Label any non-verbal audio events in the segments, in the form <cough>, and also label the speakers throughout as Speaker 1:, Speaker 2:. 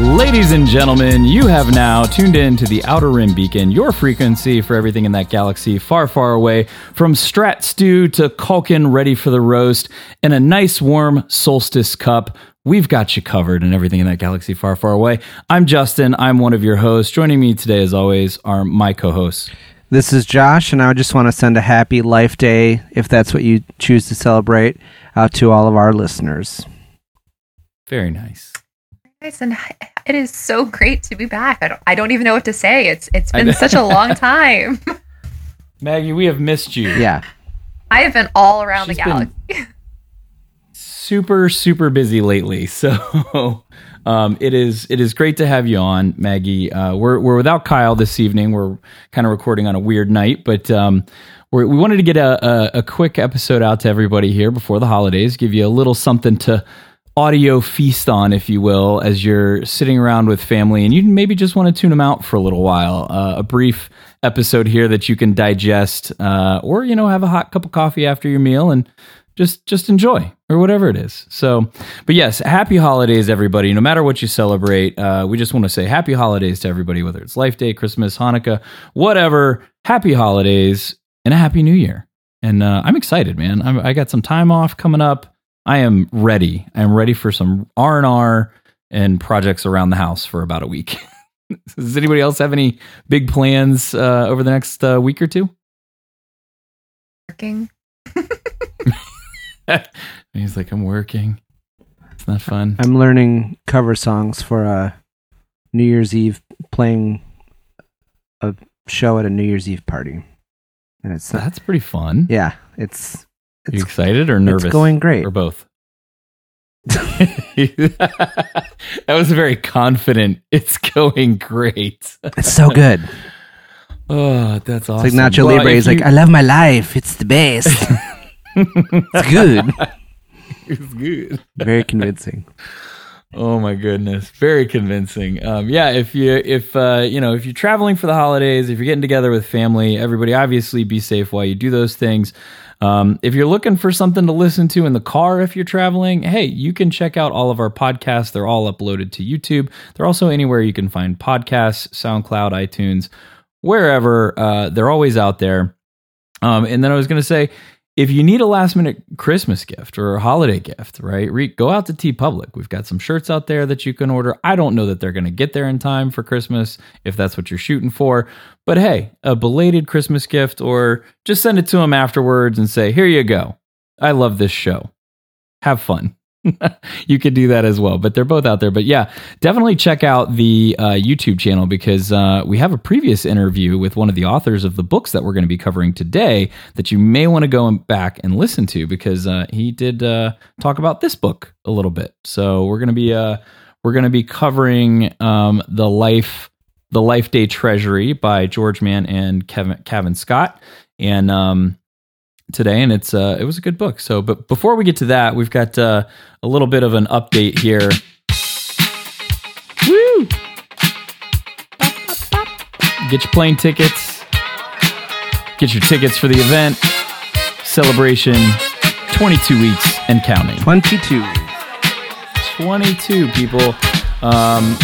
Speaker 1: Ladies and gentlemen, you have now tuned in to the Outer Rim Beacon, your frequency for everything in that galaxy far, far away, from Strat Stew to Culkin ready for the roast, and a nice warm solstice cup. We've got you covered and everything in that galaxy far, far away. I'm Justin. I'm one of your hosts. Joining me today, as always, are my co hosts.
Speaker 2: This is Josh, and I just want to send a happy Life Day, if that's what you choose to celebrate, out to all of our listeners.
Speaker 1: Very nice.
Speaker 3: Guys, and it is so great to be back. I don't, I don't even know what to say. It's it's
Speaker 1: I
Speaker 3: been such a long <laughs> time.
Speaker 1: Maggie, we have missed you.
Speaker 2: Yeah.
Speaker 3: I have been all around
Speaker 1: She's
Speaker 3: the
Speaker 1: been-
Speaker 3: galaxy. <laughs>
Speaker 1: super super busy lately <laughs> so um, it is it is great to have you on maggie uh, we're, we're without kyle this evening we're kind of recording on a weird night but um, we're, we wanted to get a, a, a quick episode out to everybody here before the holidays give you a little something to audio feast on if you will as you're sitting around with family and you maybe just want to tune them out for a little while. Uh, a brief episode here that you can digest uh, or you know have a hot cup of coffee after your meal and just just enjoy or whatever it is. So but yes happy holidays everybody. No matter what you celebrate uh, we just want to say happy holidays to everybody whether it's life day christmas hanukkah whatever. Happy holidays and a happy new year. And uh, i'm excited man. I'm, i got some time off coming up i am ready. I'm ready for some r&r and projects around the house for about a week. <laughs> Does anybody else have any big plans uh, over the next uh, week or two?
Speaker 3: Working. <laughs>
Speaker 1: he's like i'm working. It's not fun.
Speaker 2: I'm learning cover songs for uh, New Year's Eve, playing a show at a New Year's Eve party. And it's,
Speaker 1: that's pretty fun.
Speaker 2: Yeah, it's,
Speaker 1: You excited or nervous?
Speaker 2: it's going great.
Speaker 1: Or both? <laughs> that was very confident. It's going great.
Speaker 2: It's so good. <laughs>
Speaker 1: Oh, that's awesome.
Speaker 2: It's like Nacho
Speaker 1: Well,
Speaker 2: Libre. He's like, I love my life. It's the best. <laughs> it's good.
Speaker 1: it's good.
Speaker 2: Very convincing.
Speaker 1: Oh my goodness, very convincing. Um, yeah, if you if uh, you know if you're traveling for the holidays, if you're getting together with family, everybody obviously be safe while you do those things. Um, if you're looking for something to listen to in the car if you're traveling, hey, you can check out all of our podcasts. They're all uploaded to YouTube. They're also anywhere you can find podcasts, SoundCloud, iTunes, wherever. Uh, they're always out there. Um, and then I was going to say, if you need a last minute Christmas gift or a holiday gift, right? Re- go out to TeePublic. We've got some shirts out there that you can order. I don't know that they're going to get there in time for Christmas if that's what you're shooting for. But hey, a belated Christmas gift or just send it to them afterwards and say, here you go. I love this show. Have fun. <laughs> you could do that as well, but they're both out there. But yeah, definitely check out the uh, YouTube channel because uh, we have a previous interview with one of the authors of the books that we're going to be covering today that you may want to go back and listen to because uh, he did uh, talk about this book a little bit. So we're going to be uh, we're going to be covering um, the life the Life Day Treasury by George Mann and Kevin Kevin Scott and um, today, and it's uh, it was a good book. So, but before we get to that, we've got uh, a little bit of an update here. Woo! Get your plane tickets. Get your tickets for the event. Celebration 22 weeks and counting.
Speaker 2: 22.
Speaker 1: 22 people. Um,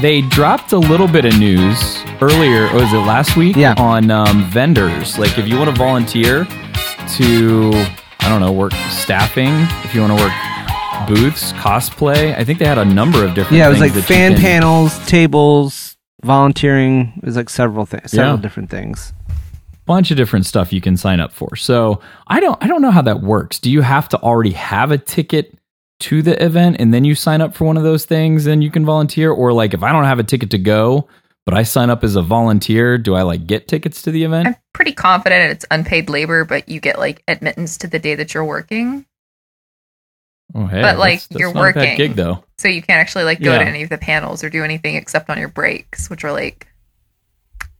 Speaker 1: they dropped a little bit of news earlier. or Was it last week?
Speaker 2: Yeah.
Speaker 1: On um, vendors, like if you want to volunteer to, I don't know, work staffing. If you want to work booths, cosplay. I think they had a number of different.
Speaker 2: Yeah, it was like fan
Speaker 1: can-
Speaker 2: panels, tables, volunteering. It was like several things, several
Speaker 1: Yeah.
Speaker 2: different things.
Speaker 1: bunch of different stuff you can sign up for. So I don't I don't know how that works. Do you have to already have a ticket to the event and then you sign up for one of those things and you can volunteer? Or like if I don't have a ticket to go, but I sign up as a volunteer, do I like get tickets to the event?
Speaker 3: I'm pretty confident it's unpaid labor, but you get like admittance to the day that you're working.
Speaker 1: Oh, hey,
Speaker 3: But, like,
Speaker 1: that's- that's
Speaker 3: you're
Speaker 1: not a bad
Speaker 3: working.
Speaker 1: gig though.
Speaker 3: So you can't actually like go
Speaker 1: Yeah.
Speaker 3: to any of the panels or do anything except on your breaks, which are like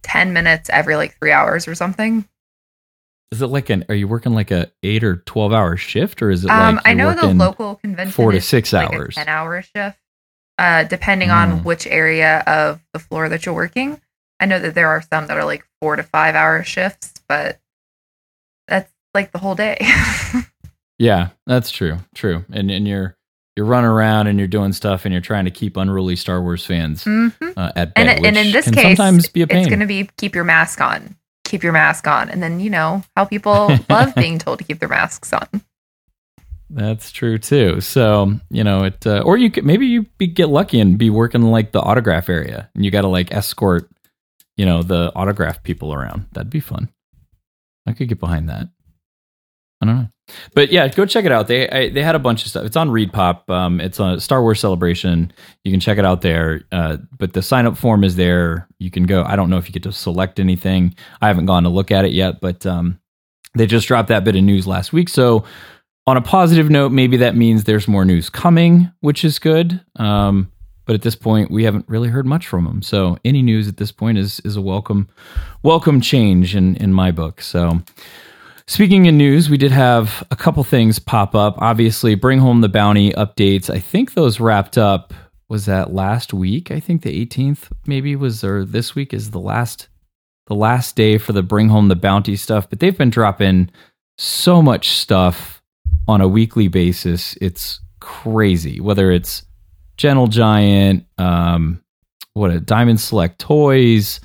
Speaker 3: 10 minutes every like three hours or something.
Speaker 1: is it like an? Are you working like a eight or twelve hour shift, or is it
Speaker 3: Um,
Speaker 1: like
Speaker 3: I know the local convention
Speaker 1: four to
Speaker 3: is
Speaker 1: six
Speaker 3: like
Speaker 1: hours?
Speaker 3: a ten hour shift, uh, depending
Speaker 1: Mm.
Speaker 3: on which area of the floor that you're working. I know that there are some that are like four to five hour shifts, but that's like the whole day. <laughs>
Speaker 1: Yeah, that's true. True. And and you're you're running around and you're doing stuff and you're trying to keep unruly Star Wars fans
Speaker 3: hmm
Speaker 1: uh, at
Speaker 3: And,
Speaker 1: bay,
Speaker 3: and in this case,
Speaker 1: sometimes be a pain.
Speaker 3: it's going to be keep your mask on, keep your mask on, and then you know how people <laughs> love being told to keep their masks on.
Speaker 1: That's true too. So you know it, uh, or you could maybe you be, get lucky and be working like the autograph area, and you got to like escort, you know, the autograph people around. That'd be fun. I could get behind that. I don't know, but yeah, go check it out. They I, they had a bunch of stuff. It's on ReedPop. Um, it's a Star Wars celebration. You can check it out there. Uh, but the sign up form is there. You can go. I don't know if you get to select anything. I haven't gone to look at it yet, but um, they just dropped that bit of news last week. So on a positive note, maybe that means there's more news coming, which is good. Um, but at this point, we haven't really heard much from them. So any news at this point is is a welcome welcome change in in my book. So speaking in news, we did have a couple things pop up. Obviously, bring home the bounty updates. I think those wrapped up. Was that last week? I think the 18th maybe was or this week is the last the last day for the bring home the bounty stuff. But they've been dropping so much stuff on a weekly basis. It's crazy. Whether it's Gentle Giant, um, what a Diamond Select Toys,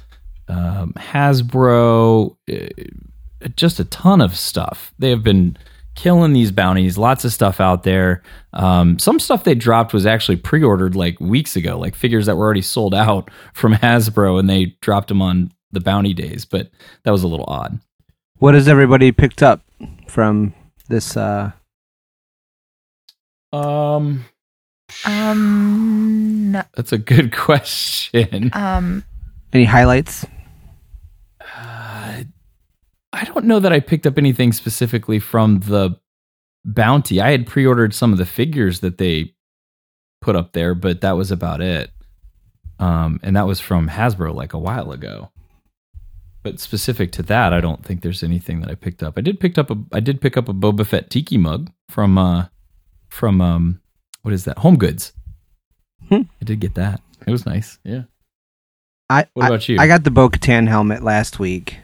Speaker 1: um, Hasbro, uh, just a ton of stuff. They have been killing these bounties. Lots of stuff out there. Um, some stuff they dropped was actually pre-ordered like weeks ago, like figures that were already sold out <laughs> from Hasbro, and they dropped them on the bounty days. But that was a little odd.
Speaker 2: What has everybody picked up from this? Uh,
Speaker 1: Um,
Speaker 3: Um, no-
Speaker 1: that's a good <laughs> question.
Speaker 3: um,
Speaker 2: any highlights?
Speaker 1: Uh, I don't know that I picked up anything specifically from the bounty. I had pre-ordered some of the figures that they put up there, but that was about it. Um, and that was from Hasbro like a while ago. But specific to that, I don't think there's anything that I picked up. I did pick up a I did pick up a Boba Fett tiki mug from uh from um what is that? Home Goods.
Speaker 2: Hmm.
Speaker 1: I did get that. It was nice. Yeah.
Speaker 2: I
Speaker 1: What
Speaker 2: I-
Speaker 1: about you?
Speaker 2: I got the Bo Katan helmet last week.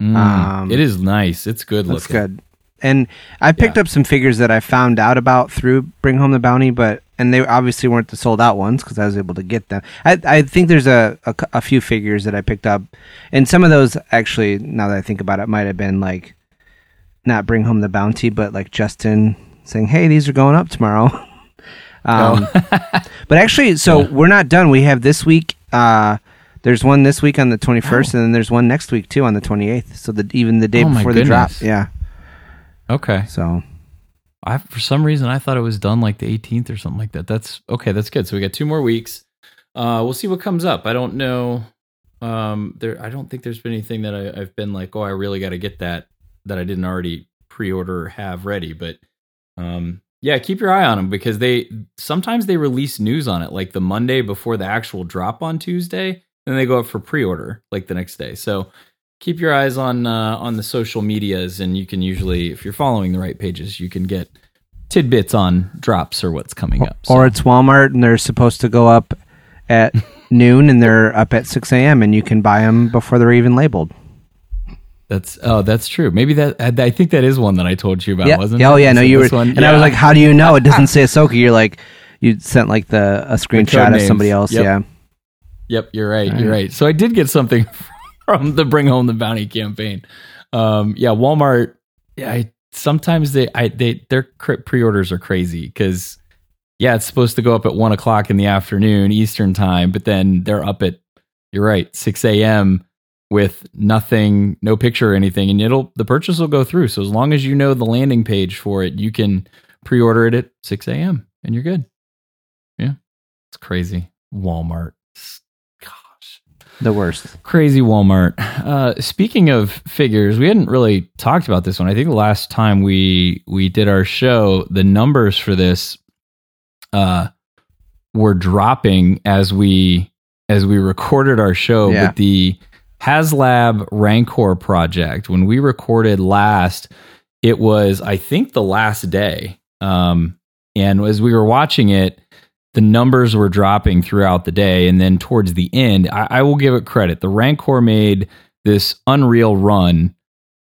Speaker 1: Mm,
Speaker 2: Um,
Speaker 1: it is nice. It's good
Speaker 2: That's
Speaker 1: looking.
Speaker 2: good. And I picked
Speaker 1: Yeah.
Speaker 2: up some figures that I found out about through Bring Home the Bounty, but and they obviously weren't the sold out ones because I was able to get them. I I think there's a, a a few figures that I picked up, and some of those actually, now that I think about it, might have been like not Bring Home the Bounty, but like Justin saying, "Hey, these are going up tomorrow." <laughs> um, but actually, so
Speaker 1: Yeah.
Speaker 2: we're not done. We have this week. Uh, there's one this week on the 21st,
Speaker 1: Oh.
Speaker 2: and then there's one next week too on the 28th. So the even the day
Speaker 1: Oh
Speaker 2: before the drop. Yeah.
Speaker 1: Okay.
Speaker 2: So
Speaker 1: I for some reason I thought it was done like the 18th or something like that. That's okay. That's good. So we got two more weeks. Uh, we'll see what comes up. I don't know. Um, there. I don't think there's been anything that I, I've been like, oh, I really got to get that that I didn't already pre-order or have ready. But um, yeah, keep your eye on them because they sometimes they release news on it like the Monday before the actual drop on Tuesday, and they go up for pre-order like the next day. So keep your eyes on uh, on the social medias, and you can usually, if you're following the right pages, you can get tidbits on drops or what's coming up.
Speaker 2: or it's Walmart and they're supposed to go up at <laughs> noon and they're up at 6 a.m. and you can buy them before they're even labeled.
Speaker 1: That's oh, that's true. Maybe that I think that is one that I told you about,
Speaker 2: yeah.
Speaker 1: wasn't
Speaker 2: yeah,
Speaker 1: it?
Speaker 2: oh yeah, no, you were.
Speaker 1: one-
Speaker 2: and I was like, how do you know? It doesn't <laughs> say Ahsoka. You're like, you sent like the a screenshot of somebody else.
Speaker 1: Yep.
Speaker 2: Yeah.
Speaker 1: Yep, you're right.
Speaker 2: All
Speaker 1: You're
Speaker 2: right.
Speaker 1: right. So I did get something <laughs> from the Bring Home the Bounty campaign. Um, yeah, Walmart. Yeah, I, sometimes they, I, they, their pre-orders are crazy because, yeah, it's supposed to go up at one o'clock in the afternoon Eastern time, but then they're up at, you're right, six a.m. with nothing, no picture or anything, and it'll the purchase will go through. So as long as you know the landing page for it, you can pre-order it at six a.m. and you're good. Yeah, it's crazy. Walmart. Gosh
Speaker 2: The worst.
Speaker 1: crazy Walmart. Uh, speaking of figures, we hadn't really talked about this one. I think the last time we we did our show, the numbers for this uh, were dropping as we as we recorded our show.
Speaker 2: Yeah.
Speaker 1: But the HasLab Rancor project. When we recorded last, it was I think the last day. Um, and as we were watching it, the numbers were dropping throughout the day, and then towards the end, I, I will give it credit. The Rancor made this unreal run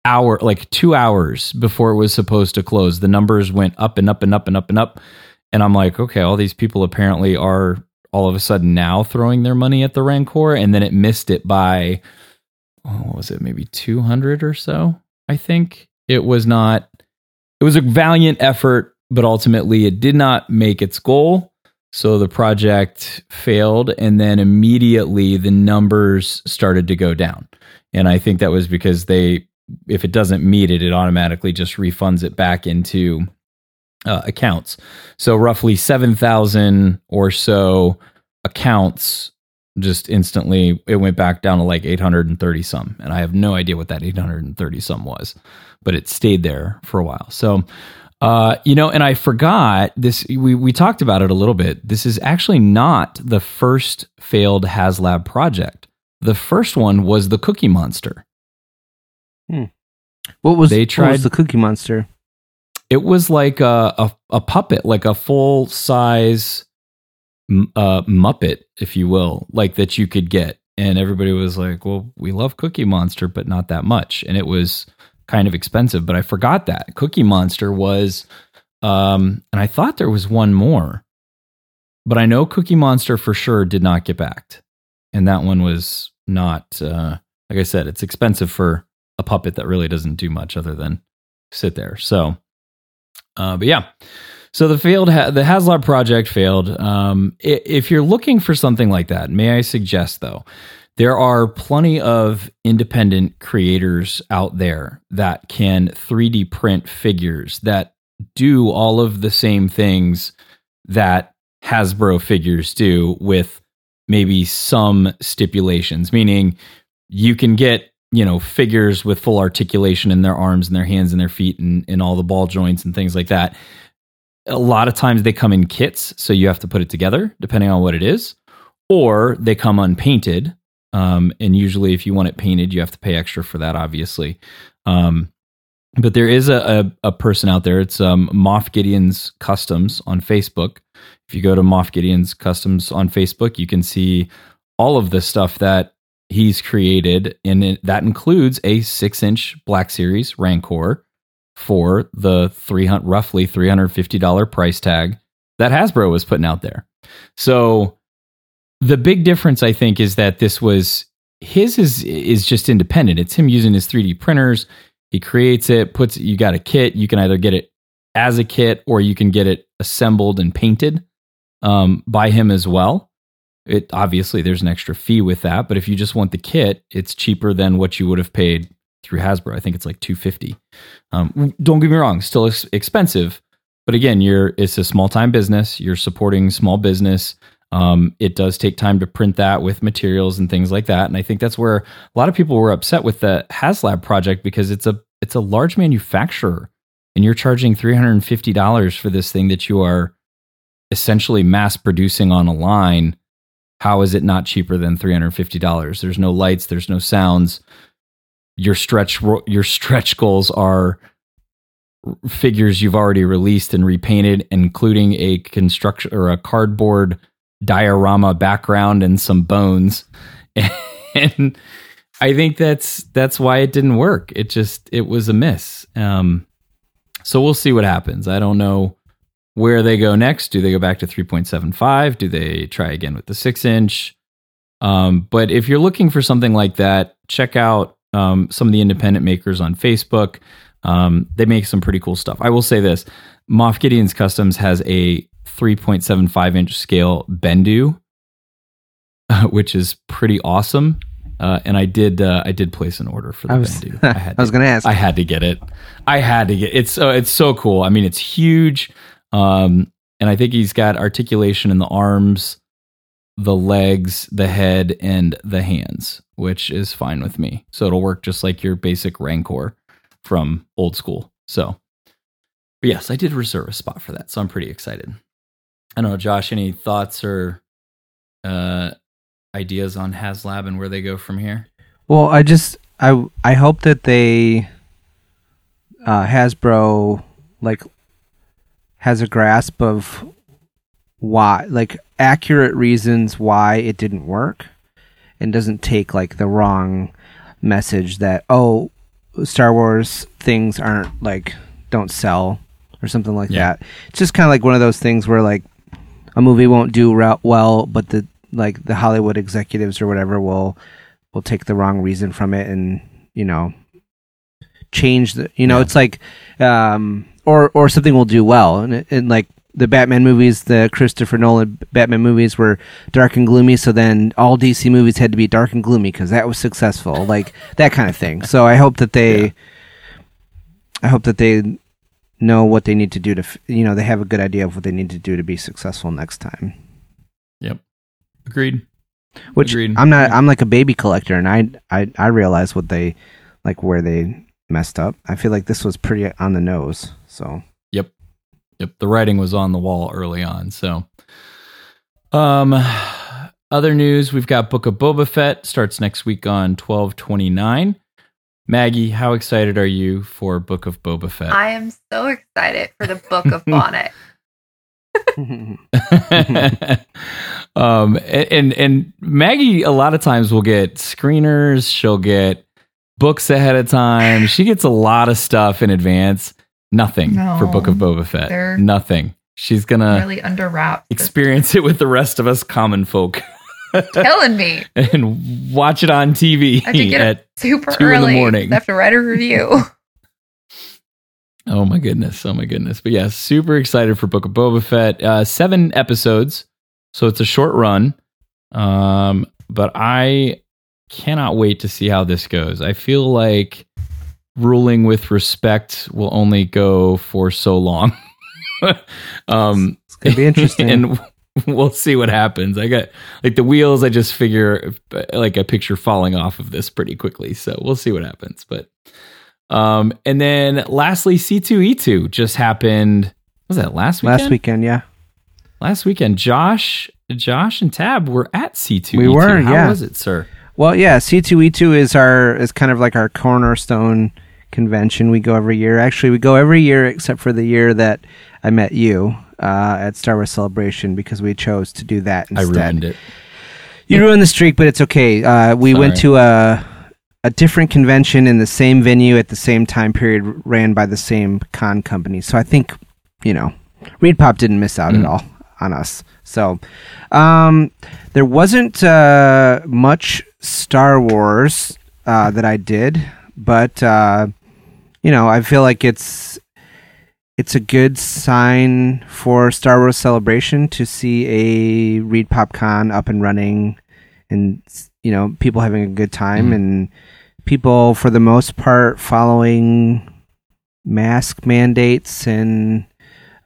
Speaker 1: hour like two hours before it was supposed to close the numbers went up and up and up and up and up and i'm like okay all these people apparently are all of a sudden now throwing their money at the rancor and then it missed it by what was it? Maybe 200 or so i think. It was not it was a valiant effort but ultimately it did not make its goal. So the project failed and then immediately the numbers started to go down. And i think that was because they if it doesn't meet it, it automatically just refunds it back into uh, accounts. So roughly 7,000 or so accounts just instantly it went back down to like 830 some and i have no idea what that 830 some was but it stayed there for a while so uh, you know and i forgot this we, we talked about it a little bit this is actually not the first failed haslab project the first one was the cookie monster hmm.
Speaker 2: What was
Speaker 1: They tried-
Speaker 2: was the Cookie Monster?
Speaker 1: it was like a a, a puppet, like a full size uh, Muppet, if you will, like that you could get. And everybody was like, "Well, we love Cookie Monster, but not that much." And it was kind of expensive, but I forgot that Cookie Monster was. Um, and I thought there was one more, but I know Cookie Monster for sure did not get backed, and that one was not. Uh, like I said, it's expensive for a puppet that really doesn't do much other than sit there. So, uh, but yeah, so the failed ha- the HasLab project failed. Um, if you're looking for something like that, may I suggest though, there are plenty of independent creators out there that can 3D print figures that do all of the same things that Hasbro figures do with maybe some stipulations, meaning you can get you know figures with full articulation in their arms and their hands and their feet and, and all the ball joints and things like that a lot of times they come in kits so you have to put it together depending on what it is or they come unpainted um, and usually if you want it painted you have to pay extra for that obviously. Um, but there is a, a, a person out there it's um, moff gideon's customs on facebook. If you go to moff gideon's customs on facebook you can see all of the stuff that he's created, and it, that includes a six inch Black Series Rancor for the 300, roughly $350 price tag that Hasbro was putting out there. So the big difference, I think, is that this was his is is just independent. It's him using his 3D printers. He creates it, puts you got a kit. You can either get it as a kit or you can get it assembled and painted um, by him as well. It obviously there's an extra fee with that, but if you just want the kit, it's cheaper than what you would have paid through Hasbro. I think it's like 250. Um, don't get me wrong, still ex- expensive, but again, you're it's a small time business. You're supporting small business. Um, it does take time to print that with materials and things like that, and I think that's where a lot of people were upset with the HasLab project because it's a it's a large manufacturer, and you're charging three hundred and fifty dollars for this thing that you are essentially mass producing on a line how is it not cheaper than $350 there's no lights there's no sounds your stretch your stretch goals are figures you've already released and repainted including a construction or a cardboard diorama background and some bones <laughs> and i think that's that's why it didn't work it just it was a miss um so we'll see what happens i don't know where they go next. Do they go back to 3.75? Do they try again with the six inch? Um, but if you're looking for something like that, check out um, some of the independent makers on Facebook. Um, they make some pretty cool stuff. I will say this Moff Gideon's Customs has a 3.75 inch scale Bendu, <laughs> which is pretty awesome. Uh, and I did uh, I did place an order for the
Speaker 2: I was,
Speaker 1: Bendu. <laughs> I, had
Speaker 2: I was going to ask.
Speaker 1: I had to get it. I had to get it's so it's so cool. I mean, it's huge, um, and I think he's got articulation in the arms, the legs, the head, and the hands, which is fine with me. So it'll work just like your basic Rancor from old school. So, yes, I did reserve a spot for that, so I'm pretty excited. I don't know, Josh. Any thoughts or uh, ideas on HasLab and where they go from here?
Speaker 2: Well, I just I I hope that they uh, Hasbro like has a grasp of why like accurate reasons why it didn't work and doesn't take like the wrong message that oh Star Wars things aren't like don't sell or something like
Speaker 1: Yeah.
Speaker 2: that. It's just kind of like one of those things where like a movie won't do well, but the like the Hollywood executives or whatever will will take the wrong reason from it and you know change the you know
Speaker 1: Yeah.
Speaker 2: it's like um or or something will do well and, it- and like the Batman movies the Christopher Nolan Batman movies were dark and gloomy so then all DC movies had to be dark and gloomy cuz that was successful like that kind of thing so I hope that they
Speaker 1: Yeah.
Speaker 2: I hope that they know what they need to do to you know they have a good idea of what they need to do to be successful next time
Speaker 1: Yep. Agreed.
Speaker 2: which
Speaker 1: Agreed.
Speaker 2: I'm not. I'm like a baby collector, and I I I realize what they like where they messed up. I feel like this was pretty on the nose. So
Speaker 1: Yep. The writing was on the wall early on. So, um, other news we've got Book of Boba Fett starts next week on 1229. Maggie, how excited are you for Book of Boba Fett?
Speaker 3: I am so excited for the Book of <laughs> Bonnet. <laughs>
Speaker 1: um, and and Maggie a lot of times will get screeners. She'll get books ahead of time. She gets a lot of stuff in advance. Nothing
Speaker 3: No.
Speaker 1: for Book of Boba Fett. Nothing. She's gonna
Speaker 3: really under wraps. It's
Speaker 1: experience it with the rest of us common folk <laughs>
Speaker 3: killing me. <laughs>
Speaker 1: and watch it on TV
Speaker 3: I have to get
Speaker 1: at
Speaker 3: super
Speaker 1: two in the morning.
Speaker 3: I have to write a review. <laughs>
Speaker 1: Oh my goodness. Oh my goodness. But yeah, super excited for Book of Boba Fett. Uh, seven episodes. So it's a short run. Um, but I cannot wait to see how this goes. I feel like ruling with respect will only go for so long. <laughs> um,
Speaker 2: it's gonna be interesting. <laughs>
Speaker 1: and we'll see what happens. I got like the wheels. I just figure like a picture falling off of this pretty quickly. So we'll see what happens. But um, and then lastly, C two E two just happened. Was that last weekend?
Speaker 2: last weekend, yeah,
Speaker 1: Last weekend, Josh, Josh and Tab were at C two.
Speaker 2: We were,
Speaker 1: How
Speaker 2: yeah.
Speaker 1: was it, sir?
Speaker 2: Well, yeah, C two E two is our is kind of like our cornerstone convention. We go every year. Actually, we go every year except for the year that I met you uh, at Star Wars Celebration because we chose to do that
Speaker 1: I ruined it.
Speaker 2: You ruined the streak, but it's okay. Uh, we went to a a different convention in the same venue at the same time period, ran by the same con company. So I think you know, Reed Pop didn't miss out
Speaker 1: Mm.
Speaker 2: at all on us. So um, there wasn't uh, much Star Wars uh, that I did, but uh, you know, I feel like it's it's a good sign for Star Wars Celebration to see a Reed Pop Con up and running, and you know, people having a good time,
Speaker 1: Mhm.
Speaker 2: and people for the most part following mask mandates and.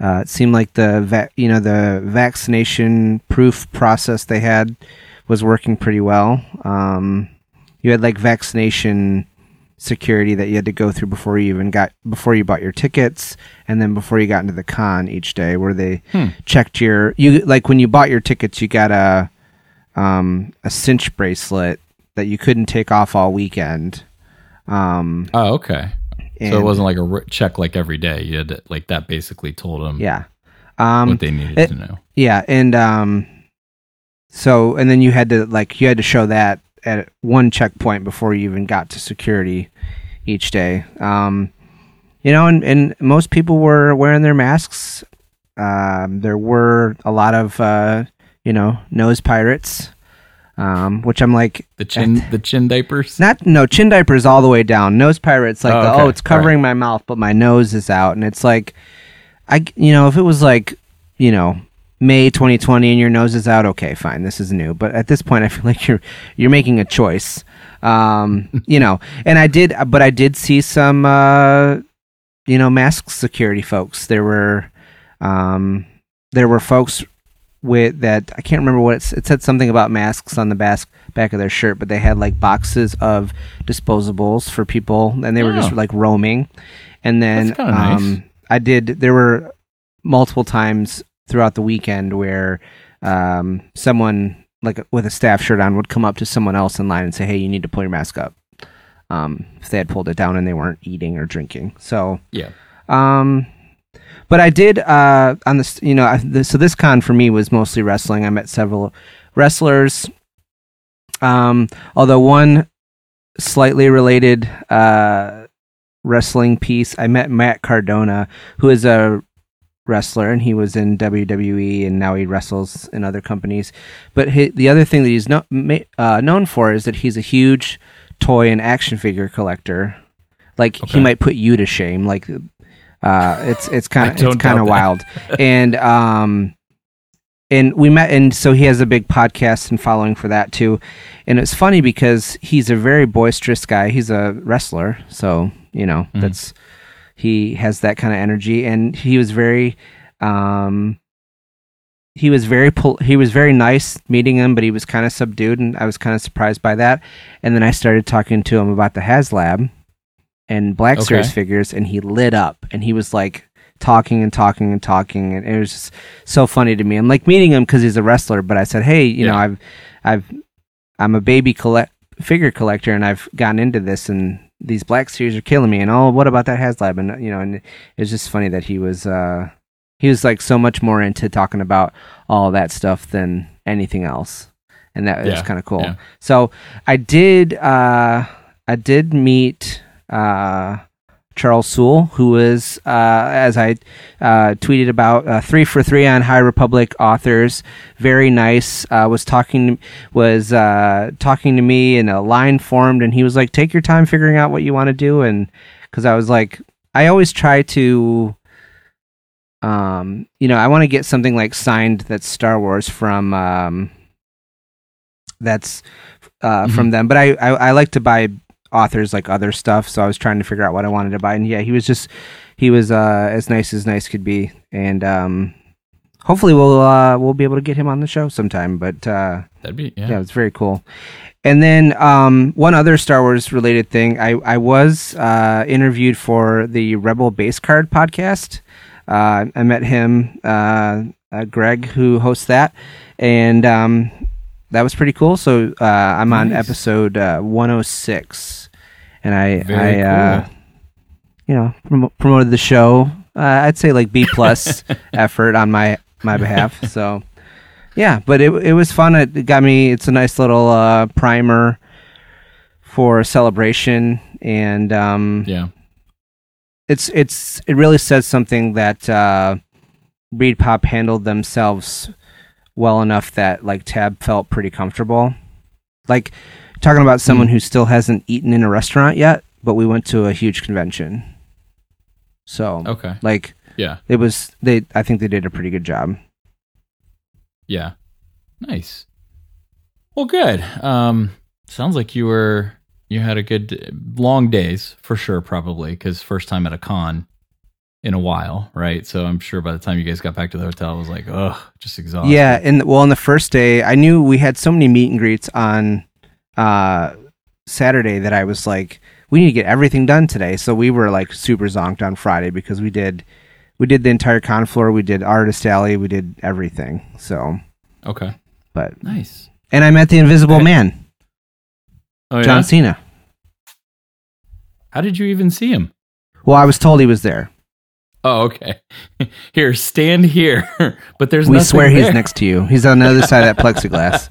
Speaker 2: Uh, it seemed like the va- you know the vaccination proof process they had was working pretty well. Um, you had like vaccination security that you had to go through before you even got before you bought your tickets, and then before you got into the con each day, where they
Speaker 1: Hmm.
Speaker 2: checked your you like when you bought your tickets, you got a um, a cinch bracelet that you couldn't take off all weekend. Um,
Speaker 1: Oh, okay. so it wasn't like a check like every day. You had to, like that basically told them
Speaker 2: yeah. Um,
Speaker 1: what they needed
Speaker 2: it-
Speaker 1: to know.
Speaker 2: Yeah, and um, so and then you had to like you had to show that at one checkpoint before you even got to security each day. Um, you know, and and most people were wearing their masks. Um, there were a lot of uh, you know nose pirates, um, which I'm like
Speaker 1: The chin, <laughs> the chin diapers.
Speaker 2: not no chin diapers all the way down. Nose pirates like
Speaker 1: Oh,
Speaker 2: the,
Speaker 1: okay.
Speaker 2: oh it's covering my mouth, but my nose is out, and it's like I you know if it was like you know May 2020 and your nose is out, okay, fine, this is new. But at this point, I feel like you're you're making a choice, um, <laughs> you know. And I did, but I did see some uh, you know mask security folks. There were um, there were folks with that I can't remember what it's, it said something about masks on the bas- back of their shirt, but they had like boxes of disposables for people, and they were just
Speaker 1: Oh.
Speaker 2: like roaming. And then
Speaker 1: kinda nice.
Speaker 2: um, I did. There were multiple times throughout the weekend where um, someone like with a staff shirt on would come up to someone else in line and say, "Hey, you need to pull your mask up." Um, if they had pulled it down and they weren't eating or drinking, so
Speaker 1: Yeah.
Speaker 2: um, but I did uh, on this, you know, I, this, so this con for me was mostly wrestling. I met several wrestlers. Um, although one slightly related uh, wrestling piece, I met Matt Cardona, who is a wrestler, and he was in WWE, and now he wrestles in other companies. But he, the other thing that he's no, ma- uh, known for is that he's a huge toy and action figure collector. Like
Speaker 1: Okay.
Speaker 2: he might put you to shame. Like uh, it's it's <laughs> kind of it's kind of wild, and um, and we met, and so he has a big podcast and following for that too. And it's funny because he's a very boisterous guy. He's a wrestler, so you know
Speaker 1: Mhm.
Speaker 2: that's he has that kind of energy, and he was very. Um, he was very pol- he was very nice meeting him, but he was kind of subdued, and I was kind of surprised by that. And then I started talking to him about the HasLab and Black
Speaker 1: Okay.
Speaker 2: Series figures, and he lit up, and he was like talking and talking and talking, and it was just so funny to me. I'm like meeting him because he's a wrestler, but I said, hey, you know, I've I've I'm a baby collect figure collector, and I've gotten into this, and these Black Series are killing me. And oh, what about that HasLab? And you know, and it's just funny that he was. uh he was like so much more into talking about all that stuff than anything else and that was kind of cool
Speaker 1: yeah.
Speaker 2: so i did uh i did meet uh Charles Soule who was uh as i uh tweeted about uh, three for three on high republic authors very nice uh was talking was uh talking to me and a line formed and he was like take your time figuring out what you want to do and because i was like i always try to um, you know, I want to get something like signed that's Star Wars from um, that's uh, from them. But I, I I like to buy authors like other stuff, so I was trying to figure out what I wanted to buy. And yeah, he was just he was uh, as nice as nice could be, and um, hopefully we'll uh, we'll be able to get him on the show sometime. But uh,
Speaker 1: That'd be
Speaker 2: yeah,
Speaker 1: yeah.
Speaker 2: it's very cool. And then um, one other Star Wars related thing, I I was uh, interviewed for the Rebel Base Card podcast. Uh, I met him, uh, uh, Greg, who hosts that, and um, that was pretty cool. So uh, I'm on episode uh, 106, and I
Speaker 1: Very
Speaker 2: I uh, you know prom- promoted the show. Uh, I'd say like B plus <laughs> effort on my my behalf. So yeah, but it it was fun. It, got me. It's a nice little uh, primer for celebration, and um,
Speaker 1: Yeah.
Speaker 2: it's it's it really says something that uh, Reed Pop handled themselves well enough that like Tab felt pretty comfortable. Like talking about someone who still hasn't eaten in a restaurant yet, but we went to a huge convention. So
Speaker 1: Okay.
Speaker 2: like
Speaker 1: Yeah.
Speaker 2: it was they I think they did a pretty good job.
Speaker 1: Yeah. Nice. Well, good. Um, sounds like you were you had a good long days for sure, probably because first time at a con in a while, right? So I'm sure by the time you guys got back to the hotel, it was like, ugh, just exhausted.
Speaker 2: Yeah, and well, on the first day, I knew we had so many meet and greets on uh, Saturday that I was like, we need to get everything done today. So we were like super zonked on Friday because we did we did the entire con floor, we did artist alley, we did everything. So,
Speaker 1: Okay.
Speaker 2: but
Speaker 1: Nice.
Speaker 2: and I met the Invisible. Man,
Speaker 1: Oh yeah.
Speaker 2: John Cena.
Speaker 1: How did you even see him?
Speaker 2: Well, I was told he was there.
Speaker 1: Oh, okay. <laughs> Here, stand here. <laughs> but there's
Speaker 2: we swear he's next to you. He's on the other side of that <laughs> plexiglass.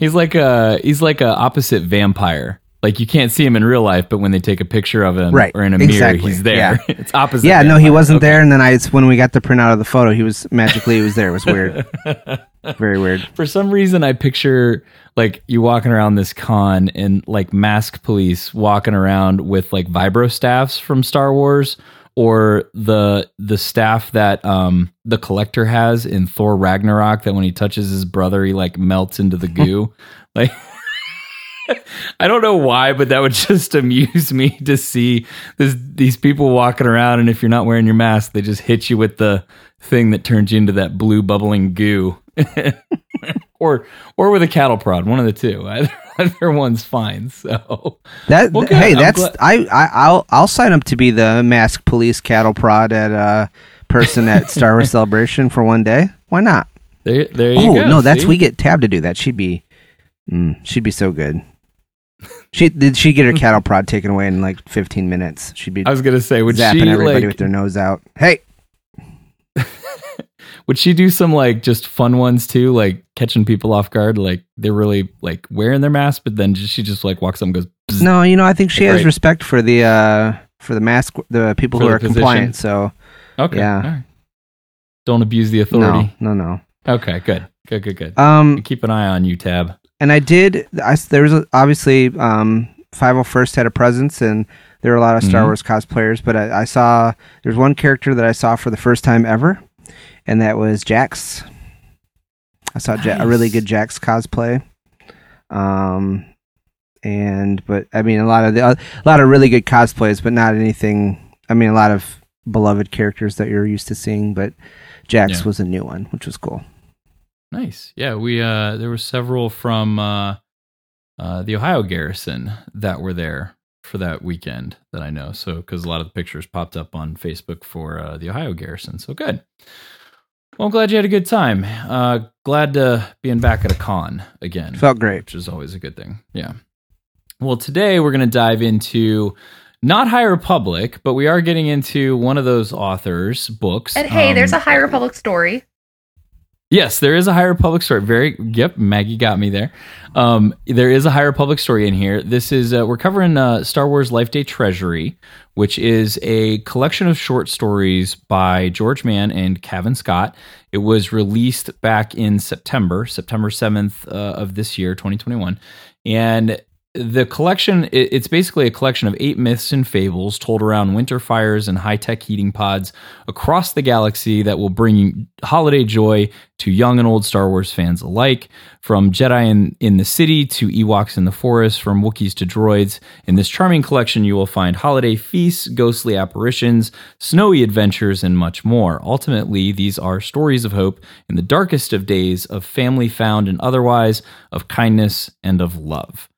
Speaker 1: He's like a he's like a opposite vampire. Like you can't see him in real life, but when they take a picture of him
Speaker 2: Right,
Speaker 1: or in a
Speaker 2: exactly,
Speaker 1: mirror, he's there.
Speaker 2: yeah.
Speaker 1: it's opposite.
Speaker 2: Yeah, no, he wasn't
Speaker 1: Okay.
Speaker 2: there, and then I when we got the printout of the photo, he was magically he was there. It was weird, very weird.
Speaker 1: For some reason, I picture like you walking around this con and like mask police walking around with like vibro staffs from Star Wars or the the staff that um the collector has in Thor Ragnarok that when he touches his brother he like melts into the goo. <laughs> like <laughs> I don't know why, but that would just amuse me to see this these people walking around and if you're not wearing your mask, they just hit you with the thing that turns you into that blue bubbling goo. <laughs> or or with a cattle prod, one of the two. <laughs> Either, either one's fine. So
Speaker 2: That
Speaker 1: Well,
Speaker 2: hey,
Speaker 1: I'm
Speaker 2: that's
Speaker 1: glad-
Speaker 2: I, I I'll I'll sign up to be the mask police cattle prod at uh person at <laughs> Star Wars Celebration for one day. Why not?
Speaker 1: There, there you
Speaker 2: Oh
Speaker 1: go.
Speaker 2: no, that's
Speaker 1: see?
Speaker 2: we get Tab to do that. She'd be, mm, she'd be so good. She did she get her <laughs> cattle prod taken away in like 15 minutes. She'd be
Speaker 1: I was gonna say, would
Speaker 2: zapping
Speaker 1: she
Speaker 2: everybody
Speaker 1: like,
Speaker 2: with their nose out. Hey,
Speaker 1: would she do some like just fun ones too, like catching people off guard, like they're really like wearing their mask, but then she just like walks up and goes, "Bzz."
Speaker 2: no, you know I think she has
Speaker 1: Right.
Speaker 2: respect for the uh for the mask the people
Speaker 1: For
Speaker 2: who
Speaker 1: the
Speaker 2: are
Speaker 1: position.
Speaker 2: compliant. So
Speaker 1: okay,
Speaker 2: Yeah.
Speaker 1: all right. don't abuse the authority.
Speaker 2: no, no, no.
Speaker 1: Okay, good, good, good, good.
Speaker 2: Um,
Speaker 1: Keep an eye on you, Tab.
Speaker 2: and I did. I there was a, obviously um 501st had a presence, and there were a lot of Star
Speaker 1: Mhm.
Speaker 2: Wars cosplayers. But I, I saw there's one character that I saw for the first time ever, and that was Jax. I saw ja- a really good Jax cosplay. Um, and but I mean a lot of the, a lot of really good cosplays, but not anything. I mean a lot of beloved characters that you're used to seeing, but Jax
Speaker 1: Yeah.
Speaker 2: was a new one, which was cool.
Speaker 1: Nice. Yeah, we uh there were several from uh uh the Ohio garrison that were there for that weekend that I know. So cuz a lot of the pictures popped up on Facebook for uh the Ohio garrison. So good. Well, I'm glad you had a good time. Uh glad to being back at a con again.
Speaker 2: Felt great.
Speaker 1: Which is always a good thing. Yeah. Well, today we're going to dive into not High Republic, but we are getting into one of those authors' books.
Speaker 3: And hey, there's
Speaker 1: Um,
Speaker 3: a High Republic story.
Speaker 1: Yes, there is a High Republic story. Very, yep, Maggie got me there. Um, there is a High Republic story in here. This is uh, we're covering uh, Star Wars Life Day Treasury, which is a collection of short stories by George Mann and Kevin Scott. It was released back in September, September seventh uh, of this year, 2021, and the collection it's basically a collection of eight myths and fables told around winter fires and high-tech heating pods across the galaxy that will bring holiday joy to young and old Star Wars fans alike. From Jedi in, in the city to Ewoks in the forest, from Wookiees to droids. In this charming collection, you will find holiday feasts, ghostly apparitions, snowy adventures, and much more. Ultimately, these are stories of hope in the darkest of days, of family found and otherwise, of kindness and of love.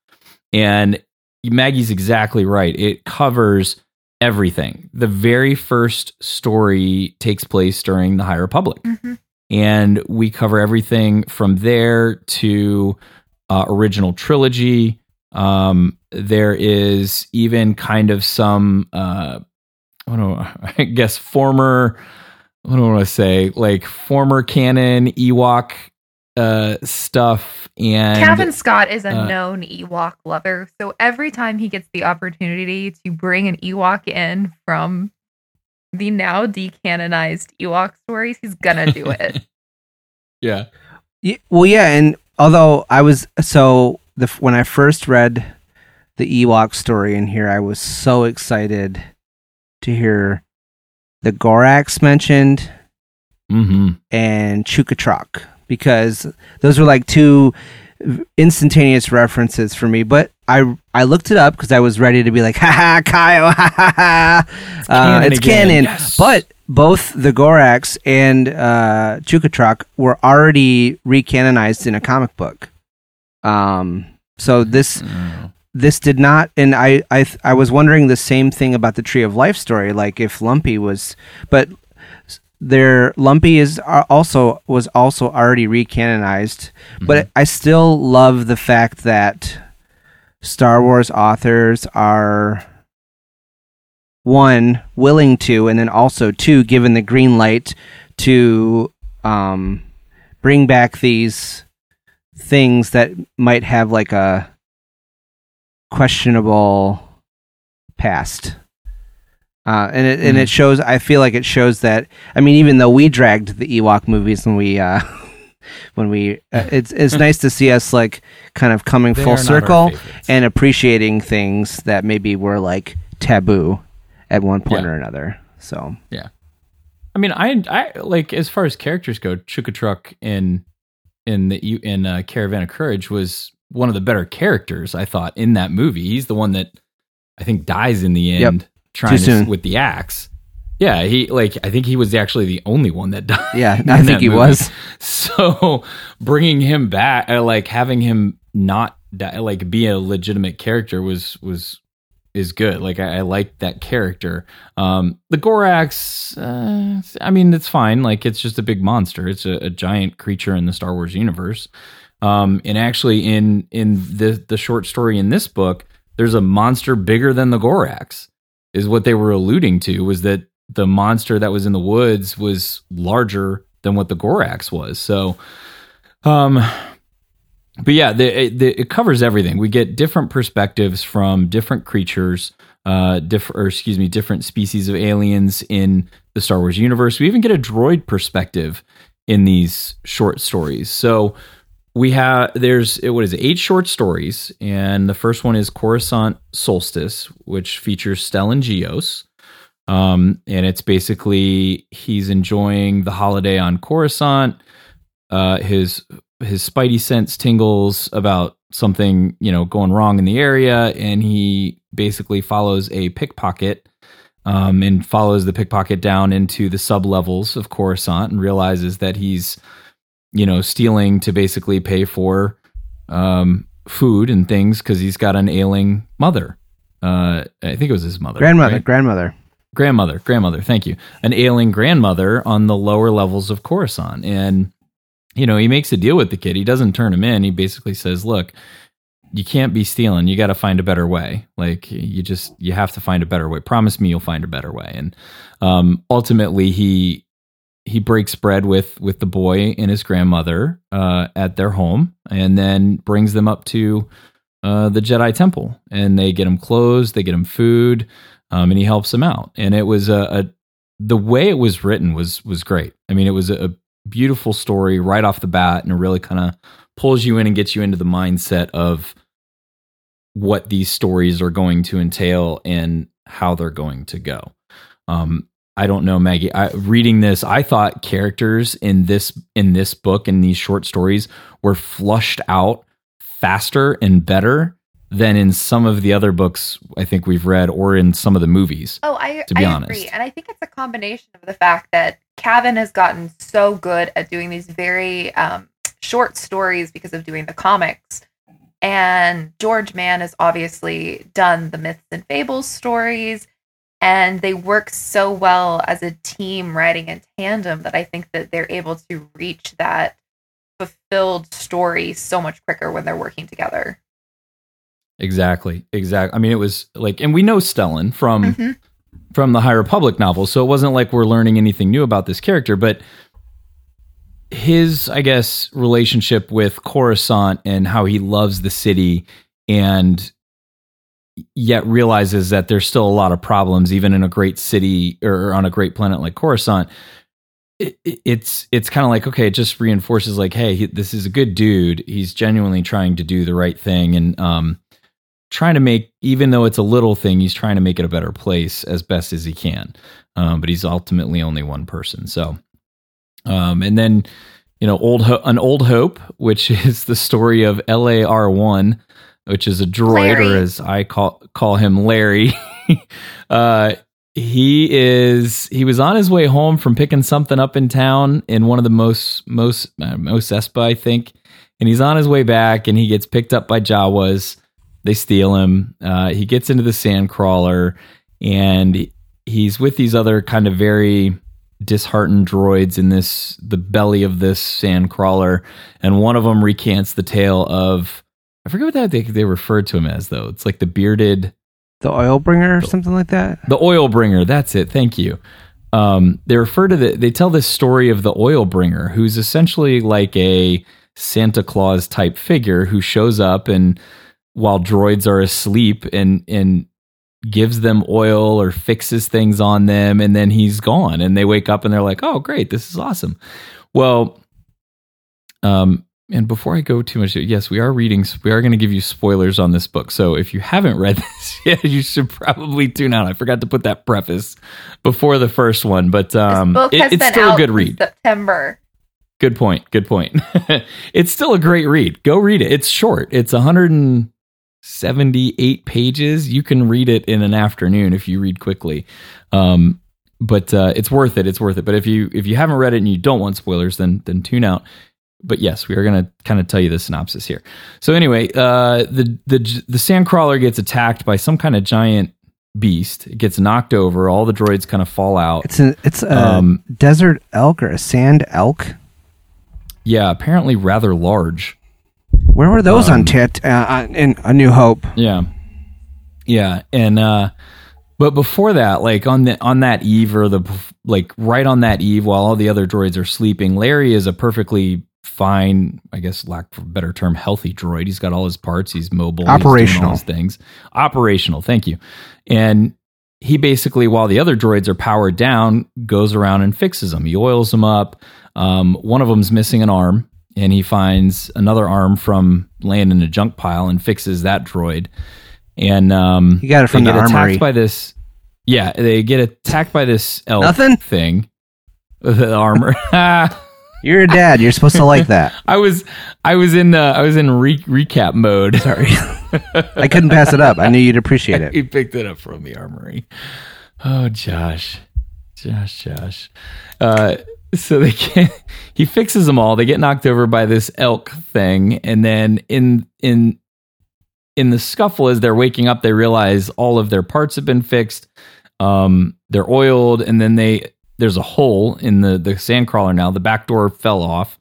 Speaker 1: And Maggie's exactly right. It covers everything. The very first story takes place during the High Republic.
Speaker 3: Mhm.
Speaker 1: And we cover everything from there to uh, original trilogy. Um, there is even kind of some, uh, I, <laughs> I guess, former, what do I want to say, like former canon Ewok uh, stuff. And
Speaker 3: Kevin Scott is a
Speaker 1: uh,
Speaker 3: known Ewok lover, so every time he gets the opportunity to bring an Ewok in from the now decanonized Ewok stories, he's gonna do <laughs> it.
Speaker 1: yeah.
Speaker 2: Yeah, well, yeah, and although I was so the when I first read the Ewok story in here, I was so excited to hear the Gorax mentioned
Speaker 1: Mm-hmm.
Speaker 2: and Chukha-Trok because those were like two instantaneous references for me. But I I looked it up because I was ready to be like, <laughs> ha ha, Kyle, ha ha ha. Uh,
Speaker 1: canon
Speaker 2: it's canon.
Speaker 1: yes.
Speaker 2: But both the Gorax and uh, Chukha-Trok were already recanonized in a comic book. Um, so this
Speaker 1: Oh.
Speaker 2: this did not and I, I i was wondering the same thing about the tree of life story like if lumpy was but there lumpy is also was also already recanonized but i still love the fact that star wars authors are one willing to and then also two given the green light to um bring back these things that might have like a questionable past. Uh, and it and
Speaker 1: Mhm.
Speaker 2: it shows. I feel like it shows that. I mean, even though we dragged the Ewok movies when we uh, <laughs> when we, uh, it's it's <laughs> nice to see us like kind of coming
Speaker 1: They
Speaker 2: full
Speaker 1: are not our
Speaker 2: circle and appreciating things that maybe were like taboo at one point
Speaker 1: Yeah.
Speaker 2: or another. So yeah,
Speaker 1: I mean, I I like as far as characters go, Chukha-Trok in in the in uh, Caravan of Courage was one of the better characters I thought in that movie. He's the one that I think dies in the
Speaker 2: Yep.
Speaker 1: Trying to, with the axe. Yeah, he like I think he was actually the only one that <laughs> died.
Speaker 2: yeah, I think he
Speaker 1: movie.
Speaker 2: was. <laughs>
Speaker 1: So bringing him back, uh, like having him not die, like be a legitimate character was was is good. Like I, I like that character. Um, the Gorax, uh, I mean, it's fine. Like it's just a big monster. It's a, a giant creature in the Star Wars universe. Um, and actually, in in the the short story in this book, there's a monster bigger than the Gorax. Is what they were alluding to was that the monster that was in the woods was larger than what the Gorax was. So, um, but yeah, the, the, it covers everything. We get different perspectives from different creatures, uh, or excuse me, different species of aliens in the Star Wars universe. We even get a droid perspective in these short stories. So we have there's what is it, eight short stories, and the first one is Coruscant Solstice, which features Stellan Gios. Um, and it's basically he's enjoying the holiday on Coruscant. Uh, his his spidey sense tingles about something you know going wrong in the area and he basically follows a pickpocket um, and follows the pickpocket down into the sub levels of coruscant and realizes that he's you know stealing to basically pay for um, food and things because he's got an ailing mother uh, i think it was his mother
Speaker 2: grandmother,
Speaker 1: right?
Speaker 2: grandmother.
Speaker 1: grandmother grandmother thank you an ailing grandmother on the lower levels of coruscant and you know, he makes a deal with the kid. He doesn't turn him in. He basically says, "Look, you can't be stealing. You got to find a better way. Like you just you have to find a better way. Promise me you'll find a better way." And um, ultimately, he he breaks bread with with the boy and his grandmother uh, at their home, and then brings them up to uh, the Jedi Temple, and they get him clothes, they get him food, um, and he helps them out. And it was a, a the way it was written was was great. I mean, it was a, beautiful story right off the bat and it really kind of pulls you in and gets you into the mindset of what these stories are going to entail and how they're going to go. Um, I don't know, Maggie. I, reading this, I thought characters in this in this book in these short stories were flushed out faster and better than in some of the other books I think we've read or in some of the movies.
Speaker 3: Oh, I,
Speaker 1: to be
Speaker 3: I
Speaker 1: honest.
Speaker 3: agree. And I think it's a combination of the fact that Cavan has gotten so good at doing these very um, short stories because of doing the comics. And George Mann has obviously done the Myths and Fables stories. And they work so well as a team writing in tandem that I think that they're able to reach that fulfilled story so much quicker when they're working together.
Speaker 1: Exactly. Exactly. I mean, it was like, and we know Stellan from
Speaker 3: Mhm.
Speaker 1: from the High Republic novels, so it wasn't like we're learning anything new about this character, but his, I guess, relationship with Coruscant and how he loves the city and yet realizes that there's still a lot of problems even in a great city or on a great planet like Coruscant. It, it- it's it's kind of like okay, it just reinforces like, hey, he, this is a good dude. He's genuinely trying to do the right thing and um, trying to make, even though it's a little thing, he's trying to make it a better place as best as he can. Um, but he's ultimately only one person. So, um, and then you know, old Ho- an old hope, which <laughs> is the story of LAR one, which is a droid, or as I call call him, Larry. <laughs> uh, he is he was on his way home from picking something up in town in one of the most most uh, Mos Espa, I think, and he's on his way back, and he gets picked up by Jawas. They steal him. Uh, he gets into the sand crawler, and he's with these other kind of very disheartened droids in this the belly of this sand crawler, and one of them recants the tale of I forget what that they they referred to him as though. It's like the bearded
Speaker 2: The oil bringer or something like that.
Speaker 1: the oil bringer. That's it. Thank you. Um, they refer to the. They tell this story of the oil bringer, who's essentially like a Santa Claus type figure who shows up and while droids are asleep and and gives them oil or fixes things on them, and then he's gone, and they wake up and they're like, "Oh, great, this is awesome." Well, um, and before I go too much, yes, we are reading. We are going to give you spoilers on this book. So if you haven't read <laughs> this yet, you should probably tune out. I forgot to put that preface before the first one, but um, it-
Speaker 3: has
Speaker 1: still a good read.
Speaker 3: September.
Speaker 1: Good point. Good point. <laughs> it's still a great read. Go read it. It's short. It's 178 pages. You can read it in an afternoon if you read quickly. Um, but uh, it's worth it. It's worth it. But if you if you haven't read it and you don't want spoilers, then then tune out. But yes, we are going to kind of tell you the synopsis here. So anyway, uh, the the the sandcrawler gets attacked by some kind of giant beast. It gets knocked over. All the droids kind of fall out.
Speaker 2: It's a it's a
Speaker 1: Um,
Speaker 2: desert elk or a sand elk.
Speaker 1: yeah, apparently rather large.
Speaker 2: Where were those
Speaker 1: Um,
Speaker 2: on Tit uh, in A New Hope?
Speaker 1: Yeah. Yeah, and uh but before that, like on the on that eve or the like right on that eve while all the other droids are sleeping, Larry is a perfectly fine, I guess lack for a better term, healthy droid. He's got all his parts, he's mobile, he's
Speaker 2: Operational.
Speaker 1: his things. Operational, thank you. And he basically, while the other droids are powered down, goes around and fixes them. He oils them up. Um, one of them's missing an arm, and he finds another arm from laying in a junk pile and fixes that droid. And um,
Speaker 2: He got it from
Speaker 1: they
Speaker 2: the
Speaker 1: get
Speaker 2: armory.
Speaker 1: attacked by this. Yeah, they get attacked by this elk
Speaker 2: Nothing?
Speaker 1: thing. <laughs> The armor. <laughs>
Speaker 2: You're a dad. You're supposed to like <laughs> that.
Speaker 1: I was, I was in, uh, I was in re- recap mode.
Speaker 2: Sorry, <laughs> I couldn't pass it up. I knew you'd appreciate it. <laughs>
Speaker 1: he picked it up from the armory. Oh, Josh, Josh, Josh. Uh, so they get he fixes them all. They get knocked over by this elk thing, and then in in in the scuffle as they're waking up, they realize all of their parts have been fixed. Um, they're oiled, and then they there's a hole in the the sandcrawler now. The back door fell off,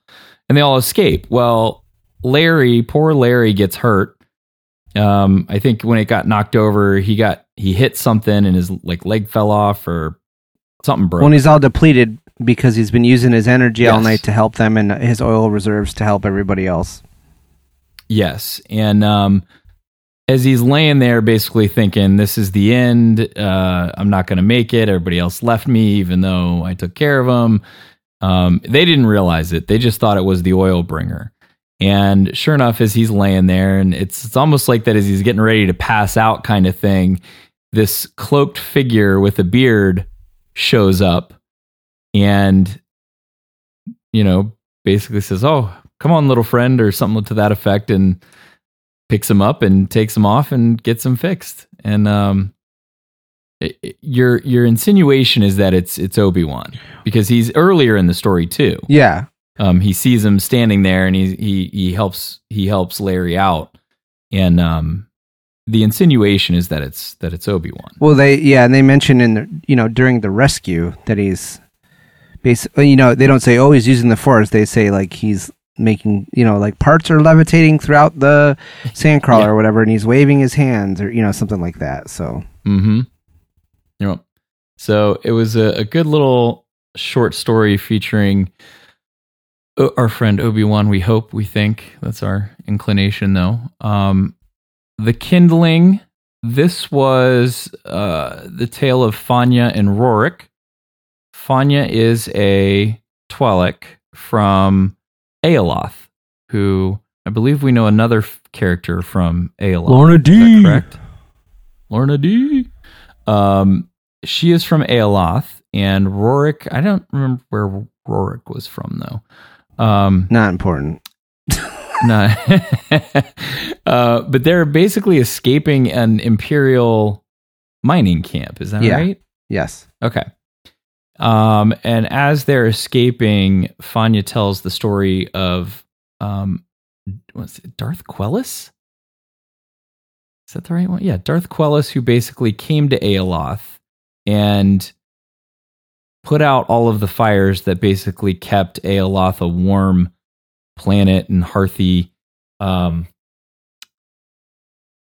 Speaker 1: and they all escape. Well, Larry, poor Larry, gets hurt. Um, I think when it got knocked over, he got he hit something and his like leg fell off or something broke.
Speaker 2: When he's all depleted because he's been using his energy all night to help them and his oil reserves to help everybody else.
Speaker 1: Yes, and um, as he's laying there, basically thinking, "This is the end. Uh, I'm not going to make it. Everybody else left me, even though I took care of them." Um, they didn't realize it. They just thought it was the oil bringer. And sure enough, as he's laying there, and it's it's almost like that as he's getting ready to pass out, kind of thing. This cloaked figure with a beard shows up, and you know, basically says, "Oh, come on, little friend," or something to that effect, and picks him up and takes him off and gets him fixed. And um, it- it- your your insinuation is that it's it's Obi Wan because he's earlier in the story too.
Speaker 2: Yeah,
Speaker 1: Um, he sees him standing there, and he he he helps he helps Larry out, and um, the insinuation is that it's that it's Obi Wan.
Speaker 2: Well, they yeah, and they mention in the you know during the rescue that he's basically you know they don't say oh he's using the force. They say like he's making you know like parts are levitating throughout the sandcrawler
Speaker 1: Yeah.
Speaker 2: or whatever, and he's waving his hands or you know something like that. So
Speaker 1: Mm-hmm. Yep. So it was a, a good little short story featuring uh, our friend Obi Wan. We hope, we think that's our inclination, though. Um, the Kindling. This was uh, the tale of Fanya and Rorik. Fanya is a Twi'lek from Ryloth, who I believe we know another f- character from Ryloth.
Speaker 2: Lorna
Speaker 1: Is that
Speaker 2: D.
Speaker 1: correct? Lorna Dee. Um, she is from Ryloth, and Rorik. I don't remember where Rorik was from though. Um,
Speaker 2: not important. <laughs>
Speaker 1: no, <laughs> uh, but they're basically escaping an imperial mining camp. Is that
Speaker 2: Yeah.
Speaker 1: right?
Speaker 2: Yes.
Speaker 1: Okay. Um, and as they're escaping, Fanya tells the story of um, what's it, Darth Quellis? Is that the right one? Yeah, Darth Quellis, who basically came to Ryloth and put out all of the fires that basically kept Ryloth a warm planet and hearthy, um,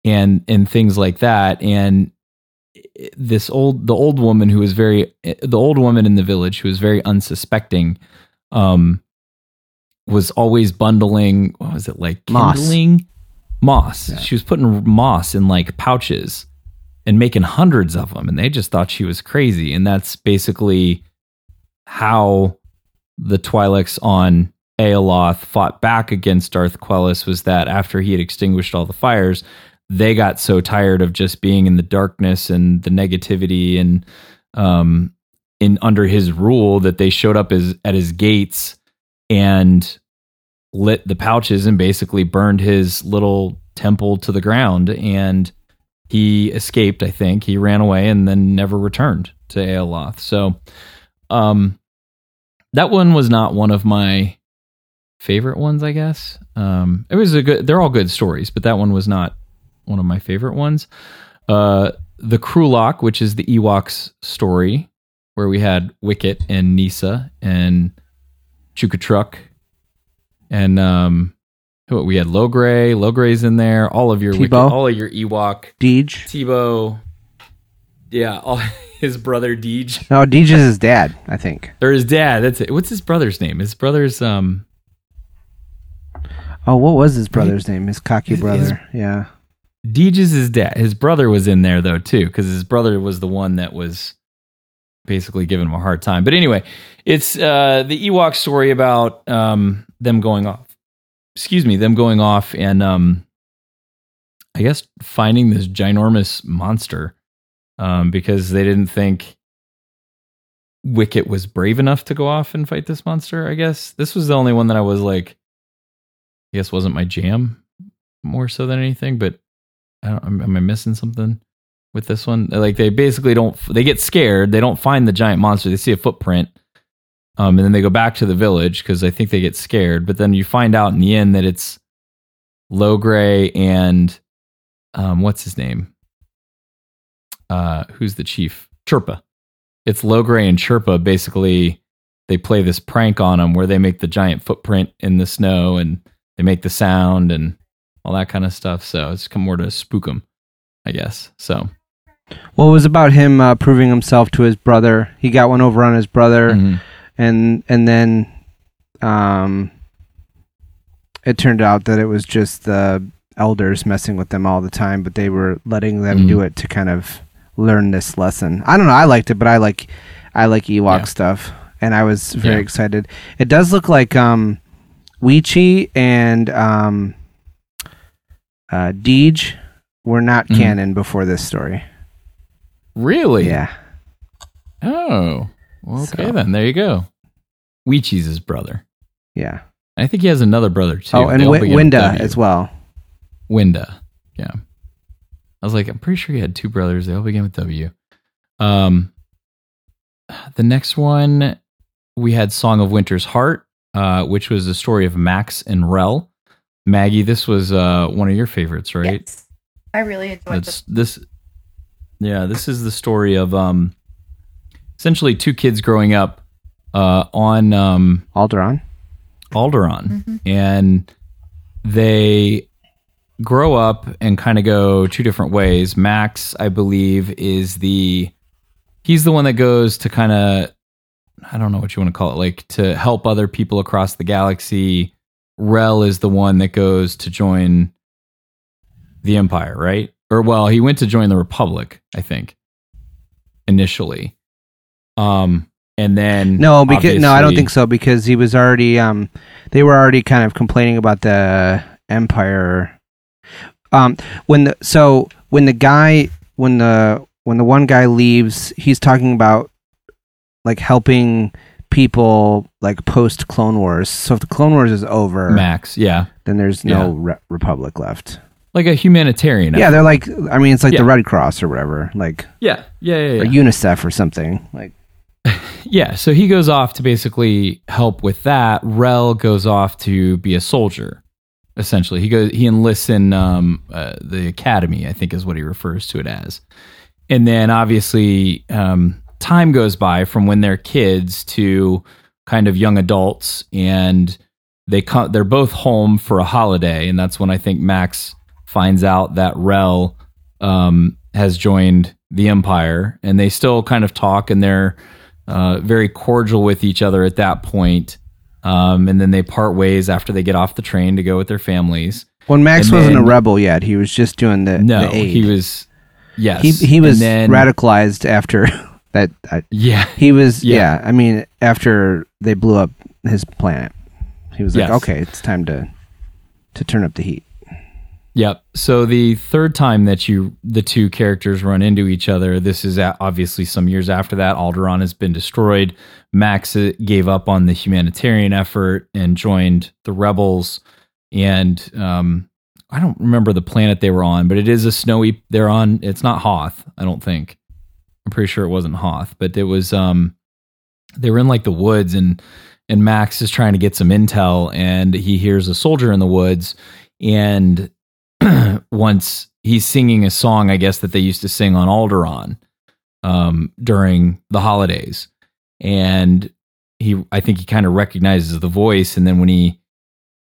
Speaker 1: and and things like that. And this old the old woman who was very the old woman in the village who was very unsuspecting um was always bundling what was it like
Speaker 2: Moss.
Speaker 1: moss
Speaker 2: Yeah.
Speaker 1: she was putting moss in like pouches and making hundreds of them and they just thought she was crazy and that's basically how the Twi'leks on Ryloth fought back against Darth Quellis was that after he had extinguished all the fires, they got so tired of just being in the darkness and the negativity and um in under his rule that they showed up as at his gates and lit the pouches and basically burned his little temple to the ground and he escaped i think he ran away and then never returned to Ryloth so um that one was not one of my favorite ones, I guess. Um, it was a good. They're all good stories, but that one was not one of my favorite ones. Uh, the Krulok, which is the Ewoks story, where we had Wicket and Nisa and Chukha-Trok, and um, we had Logray. Logray's in there. All of your Wicket, all of your Ewok,
Speaker 2: Deej.
Speaker 1: Teebo. Yeah, all, <laughs> his brother Deej
Speaker 2: No, Deej is his dad, I think.
Speaker 1: or his dad. That's it. What's his brother's name? His brother's um.
Speaker 2: Oh, what was his brother's name? His cocky
Speaker 1: His-
Speaker 2: brother.
Speaker 1: his-
Speaker 2: yeah.
Speaker 1: Deej is dead. His brother was in there though too, because his brother was the one that was basically giving him a hard time. But anyway, it's uh, the Ewok story about um, them going off. Excuse me, them going off and um, I guess finding this ginormous monster um, because they didn't think Wicket was brave enough to go off and fight this monster. I guess this was the only one that I was like, I guess wasn't my jam more so than anything, but I don't, am, I missing something with this one? Like they basically don't. They get scared. They don't find the giant monster. They see a footprint, um, and then they go back to the village because I think they get scared. But then you find out in the end that it's Logray and um, what's his name? Uh, who's the chief? Chirpa. It's Logray and Chirpa. Basically, they play this prank on him where they make the giant footprint in the snow and they make the sound and all that kind of stuff. So it's come more to spook him, I guess. So
Speaker 2: Well, it was about him uh, proving himself to his brother. He got one over on his brother,
Speaker 1: mhm.
Speaker 2: and and then, um, it turned out that it was just the elders messing with them all the time, but they were letting them
Speaker 1: Mhm.
Speaker 2: do it to kind of learn this lesson. I don't know. I liked it, but I like I like Ewok
Speaker 1: Yeah.
Speaker 2: stuff, and I was very
Speaker 1: Yeah.
Speaker 2: excited. It does look like um, Weechee and um, uh, Deej were not
Speaker 1: Mhm.
Speaker 2: canon before this story.
Speaker 1: really?
Speaker 2: Yeah.
Speaker 1: Oh, well, okay
Speaker 2: So-
Speaker 1: then. There you go. Weechee's his brother.
Speaker 2: Yeah.
Speaker 1: I think he has another brother too.
Speaker 2: oh, and w- Winda as well.
Speaker 1: Winda. Yeah. I was like, I'm pretty sure he had two brothers. They all begin with W. Um, the next one, we had Song of Winter's Heart, uh, which was the story of Max and Rel. Maggie, this was uh, one of your favorites, right?
Speaker 3: Yes. I really enjoyed
Speaker 1: That's this. Yeah, this is the story of um, essentially two kids growing up uh, on um,
Speaker 2: Alderaan.
Speaker 1: Alderaan,
Speaker 3: Mhm.
Speaker 1: and they grow up and kind of go two different ways. Max, I believe, is the he's the one that goes to kind of I don't know what you want to call it, like to help other people across the galaxy. Rel is the one that goes to join the Empire, right? Or well, he went to join the Republic, I think, initially. Um, and then
Speaker 2: No, because no, I don't think so because he was already um they were already kind of complaining about the empire um when the so when the guy when the when the one guy leaves, he's talking about like helping people like post Clone Wars. So if the Clone Wars is over,
Speaker 1: Max, yeah,
Speaker 2: then there's no re- Republic left.
Speaker 1: like a humanitarian.
Speaker 2: Yeah,
Speaker 1: effort.
Speaker 2: they're like I mean it's like the Red Cross or whatever, like
Speaker 1: yeah, yeah, yeah,
Speaker 2: or. UNICEF or something. Like <laughs>
Speaker 1: yeah. So he goes off to basically help with that. Rel goes off to be a soldier. Essentially, he goes. He enlists in um, uh, the academy. I think is what he refers to it as. And then obviously, um, time goes by from when they're kids to kind of young adults, and they come. They're both home for a holiday, and that's when I think Max finds out that Rel um, has joined the Empire, and they still kind of talk, and they're uh, very cordial with each other at that point. Um, and then they part ways after they get off the train to go with their families.
Speaker 2: when Max
Speaker 1: And
Speaker 2: wasn't
Speaker 1: then-
Speaker 2: a rebel yet, he was just doing the
Speaker 1: No,
Speaker 2: the
Speaker 1: he was. Yes,
Speaker 2: he he was
Speaker 1: then,
Speaker 2: radicalized after <laughs> that. I,
Speaker 1: Yeah,
Speaker 2: he was
Speaker 1: Yeah.
Speaker 2: yeah. I mean, after they blew up his planet, he was like,
Speaker 1: Yes.
Speaker 2: okay, it's time to to turn up the heat.
Speaker 1: Yep. So the third time that you the two characters run into each other, this is obviously some years after that. Alderaan has been destroyed. Max uh, gave up on the humanitarian effort and joined the rebels. And um, I don't remember the planet they were on, but it is a snowy. They're on. It's not Hoth. I don't think. I'm pretty sure it wasn't Hoth, but it was. Um, they were in like the woods and and Max is trying to get some intel, and he hears a soldier in the woods, and <clears throat> once he's singing a song, I guess that they used to sing on Alderaan um, during the holidays, and he, I think he kind of recognizes the voice, and then when he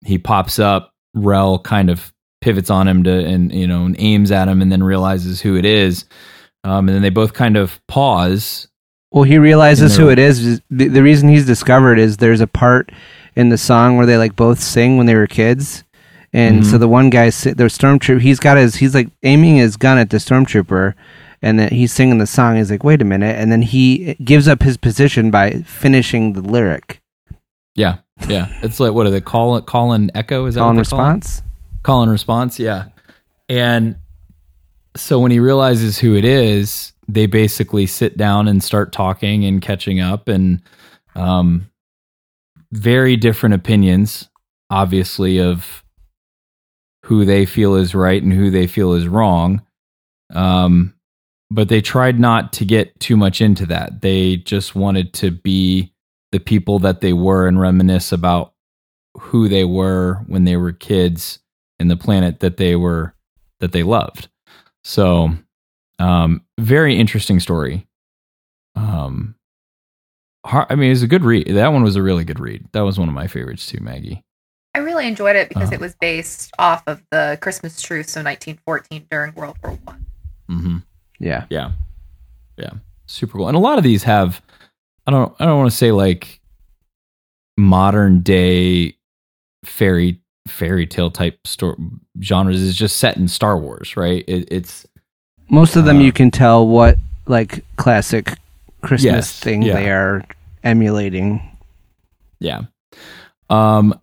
Speaker 1: he pops up, Rel kind of pivots on him to and you know and aims at him, and then realizes who it is, um, and then they both kind of pause.
Speaker 2: Well, he realizes who it is. The, the reason he's discovered is there's a part in the song where they like both sing when they were kids. And so
Speaker 1: Mhm.
Speaker 2: the one guy, the stormtrooper, he's got his, he's like aiming his gun at the stormtrooper, and then he's singing the song. He's like, "Wait a minute!" And then he gives up his position by finishing the lyric.
Speaker 1: Yeah, yeah. It's like what are they call it? Call and echo? Is that
Speaker 2: Call and
Speaker 1: what they call it?
Speaker 2: response.
Speaker 1: call and response yeah and so when he realizes who it is they basically sit down and start talking and catching up and um very different opinions obviously of who they feel is right and who they feel is wrong um but they tried not to get too much into that they just wanted to be the people that they were and reminisce about who they were when they were kids and the planet that they were that they loved. So, um, very interesting story. Um, har- I mean, it's a good read. That one was a really good read. That was one of my favorites too, Maggie.
Speaker 3: I really enjoyed it because
Speaker 1: Oh.
Speaker 3: it was based off of the Christmas truce of 1914 during World War One.
Speaker 1: Mm-hmm.
Speaker 2: Yeah.
Speaker 1: Yeah, yeah, super cool. And a lot of these have, I don't, I don't want to say like modern day fairy fairy tale type story genres. Is just set in Star Wars, right? It, it's
Speaker 2: Most of them
Speaker 1: Uh,
Speaker 2: you can tell what like classic Christmas
Speaker 1: Yes,
Speaker 2: thing
Speaker 1: yeah.
Speaker 2: they are emulating.
Speaker 1: Yeah. Um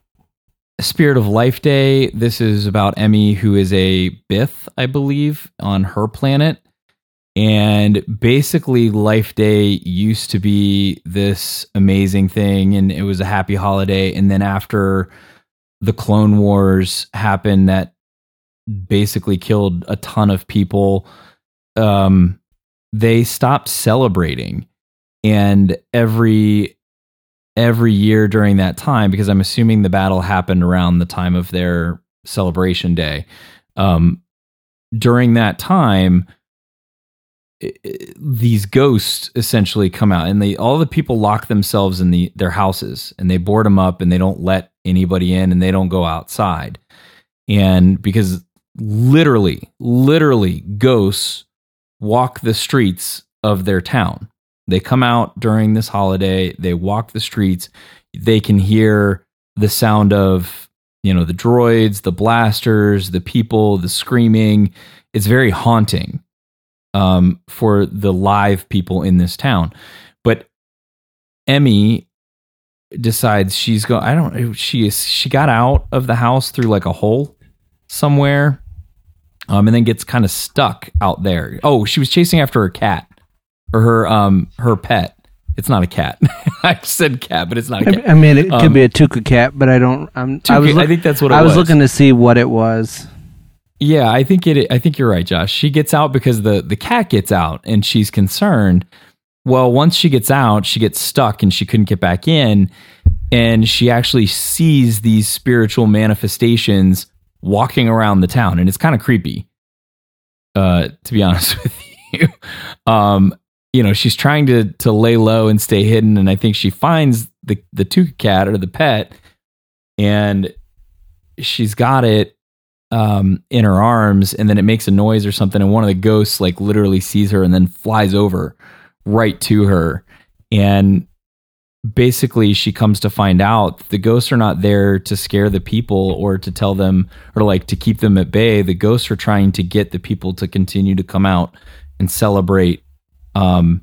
Speaker 1: Spirit of Life Day. This is about Emmy, who is a Bith, I believe, on her planet. And basically, Life Day used to be this amazing thing, and it was a happy holiday. And then after the Clone Wars happened, that basically killed a ton of people, um, they stopped celebrating. And every every year during that time because I'm assuming the battle happened around the time of their celebration day. Um, during that time, these ghosts essentially come out, and they all the people lock themselves in the their houses, and they board them up, and they don't let anybody in, and they don't go outside, and because literally, literally, ghosts walk the streets of their town. They come out during this holiday, they walk the streets, they can hear the sound of, you know, the droids, the blasters, the people, the screaming. It's very haunting um, for the live people in this town. But Emmy decides she's going I don't she is she got out of the house through like a hole somewhere um and then gets kind of stuck out there. Oh, she was chasing after her cat or her um her pet. It's not a cat. <laughs> I said cat, but it's not a cat.
Speaker 2: I mean, it could
Speaker 1: Um,
Speaker 2: be a Tooka cat, but I don't. I'm, I was.
Speaker 1: I think that's what it
Speaker 2: I was,
Speaker 1: was.
Speaker 2: looking to see what it was.
Speaker 1: Yeah, I think it. I think you're right, Josh. She gets out because the the cat gets out, and she's concerned. Well, once she gets out, she gets stuck, and she couldn't get back in, and she actually sees these spiritual manifestations walking around the town, and it's kind of creepy. Uh, to be <laughs> honest with you, um, you know, she's trying to to lay low and stay hidden, and I think she finds the the Tooka cat or the pet, and she's got it um, in her arms, and then it makes a noise or something, and one of the ghosts like literally sees her and then flies over right to her, and basically she comes to find out the ghosts are not there to scare the people or to tell them or like to keep them at bay. The ghosts are trying to get the people to continue to come out and celebrate um,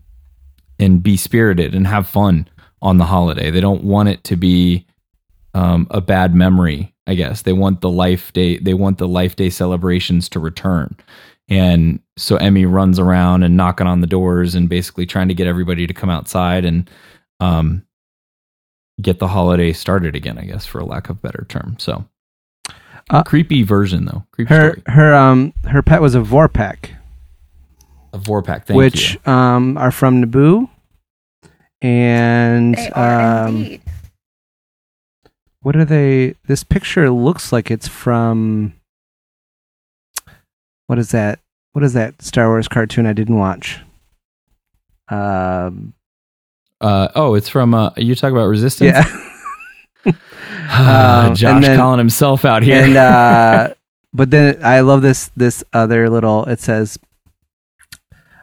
Speaker 1: and be spirited and have fun on the holiday. They don't want it to be um, a bad memory. I guess they want the life day. They want the life day celebrations to return, and so Emmy runs around and knocking on the doors and basically trying to get everybody to come outside and um, get the holiday started again. I guess for a lack of a better term. So
Speaker 2: Uh,
Speaker 1: creepy version though. Creepy
Speaker 2: Her
Speaker 1: story.
Speaker 2: her um her pet was a Vorpak,
Speaker 1: A Vorpak. Thank
Speaker 2: which
Speaker 1: you.
Speaker 2: um are from Naboo, and
Speaker 3: They are
Speaker 2: um
Speaker 3: indeed.
Speaker 2: what are they? This picture looks like it's from. What is that? What is that Star Wars cartoon I didn't watch? Um,
Speaker 1: Uh, oh, it's from. Uh, you talk about resistance.
Speaker 2: yeah. <laughs>
Speaker 1: Ah,
Speaker 2: Um,
Speaker 1: Josh
Speaker 2: then-
Speaker 1: calling himself out here.
Speaker 2: and uh <laughs> but then i love this this other little it says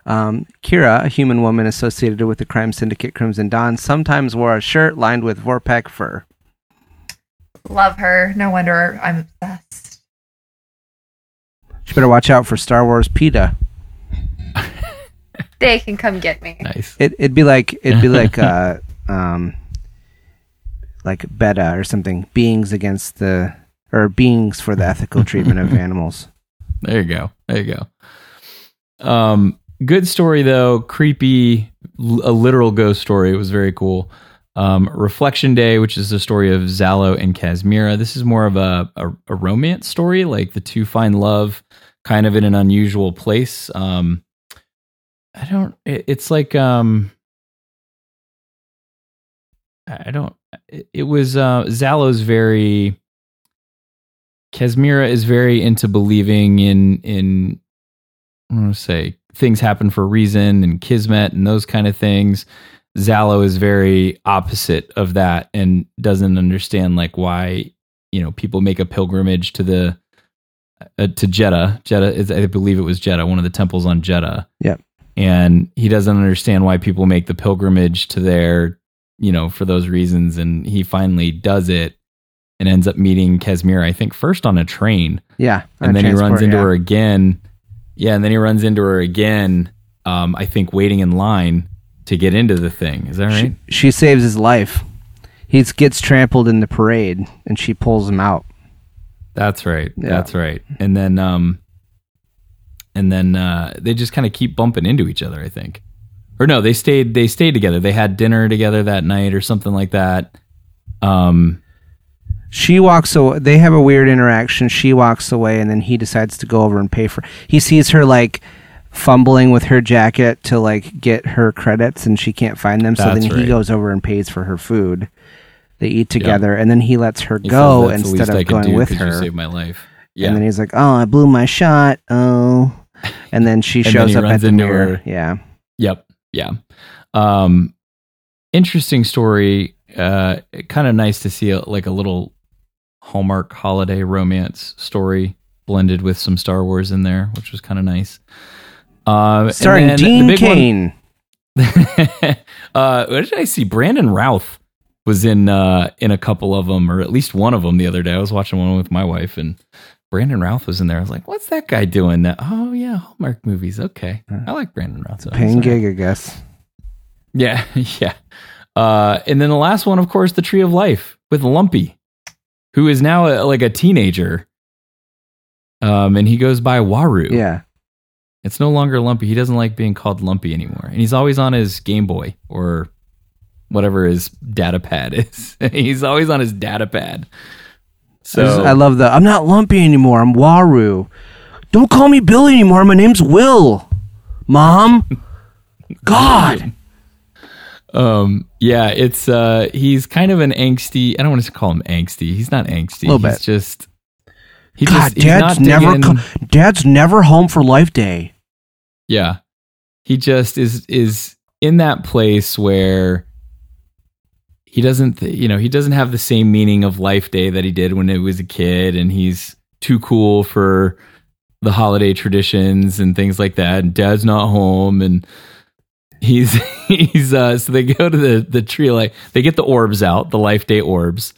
Speaker 2: um, Qi'ra, a human woman associated with the crime syndicate Crimson Dawn, sometimes wore a shirt lined with Vorpak fur.
Speaker 3: Love her. No wonder I'm obsessed.
Speaker 2: You better watch out for Star Wars PETA. <laughs>
Speaker 3: They can come get me.
Speaker 1: nice.
Speaker 2: It, it'd be like it'd be like <laughs> uh, um, like Beta or something. Beings against the or beings for the ethical treatment of <laughs> animals.
Speaker 1: There you go. There you go. Um, good story though. Creepy, a literal ghost story. It was very cool. Um, Reflection Day, which is the story of Zalo and Casmira. This is more of a, a, a romance story, like the two find love kind of in an unusual place. Um, I don't, it, it's like, um, I don't, it, it was, uh, Zalo's very, Casmira is very into believing in in I want to say things happen for a reason and kismet and those kind of things. Zalo is very opposite of that and doesn't understand like why you know people make a pilgrimage to the uh, to Jedha. Jedha is I believe it was Jedha, one of the temples on Jedha.
Speaker 2: Yep.
Speaker 1: And he doesn't understand why people make the pilgrimage to there, you know, for those reasons. And he finally does it and ends up meeting Casmira, I think, first on a train.
Speaker 2: Yeah,
Speaker 1: And then he runs into
Speaker 2: yeah.
Speaker 1: her again. Yeah, and then he runs into her again, um, I think, waiting in line to get into the thing. Is that right?
Speaker 2: She, she saves his life. He gets trampled in the parade, and she pulls him out.
Speaker 1: That's right.
Speaker 2: Yeah.
Speaker 1: That's right. And then um and then uh they just kind of keep bumping into each other, I think. Or no, they stayed they stayed together. They had dinner together that night or something like that. Um
Speaker 2: She walks away. They have a weird interaction. She walks away, and then he decides to go over and pay for. He sees her like fumbling with her jacket to like get her credits, and she can't find them. so
Speaker 1: That's
Speaker 2: then he
Speaker 1: right.
Speaker 2: goes over and pays for her food. They eat together, and then he lets her
Speaker 1: he
Speaker 2: go
Speaker 1: says, "That's the
Speaker 2: instead of going with
Speaker 1: 'cause You
Speaker 2: her.
Speaker 1: saved my life. Yeah.
Speaker 2: And then he's like, "Oh, I blew my shot. Oh," and then she
Speaker 1: then
Speaker 2: shows
Speaker 1: he
Speaker 2: up at the mirror.
Speaker 1: her.
Speaker 2: Yeah,
Speaker 1: Yep. Yeah. Um, interesting story. Uh, kind of nice to see a, like a little Hallmark holiday romance story blended with some Star Wars in there, which was kind of nice. Um,
Speaker 2: starring Dean Cain. <laughs>
Speaker 1: uh, what did I see? Brandon Routh was in uh, in a couple of them, or at least one of them the other day. I was watching one with my wife, and Brandon Routh was in there. I was like, "What's that guy doing?" Now? Oh yeah, Hallmark movies. Okay, I like Brandon Routh. so
Speaker 2: Paying gig, I guess.
Speaker 1: Yeah, <laughs> yeah. Uh, and then the last one, of course, the Tree of Life with Lumpy, who is now a, like a teenager. Um, and he goes by Waroo.
Speaker 2: Yeah,
Speaker 1: It's no longer Lumpy. He doesn't like being called Lumpy anymore. And he's always on his Game Boy or whatever his data pad <laughs> is. he's always on his data pad.
Speaker 2: I just-
Speaker 1: So
Speaker 2: I love the. I'm not Lumpy anymore. I'm Waroo. Don't call me Billy anymore. My name's Will. Mom. <laughs> God.
Speaker 1: um yeah, it's uh he's kind of an angsty I don't want to call him angsty. He's not angsty.
Speaker 2: Little
Speaker 1: he's
Speaker 2: bit.
Speaker 1: just he
Speaker 2: God,
Speaker 1: just
Speaker 2: Dad's
Speaker 1: not
Speaker 2: never. Co- Dad's never home for Life Day.
Speaker 1: Yeah. He just is is in that place where he doesn't th- you know, he doesn't have the same meaning of life day that he did when he was a kid and he's too cool for the holiday traditions and things like that and dad's not home and he's <laughs> he's uh so they go to the the tree like they get the orbs out, the life day orbs.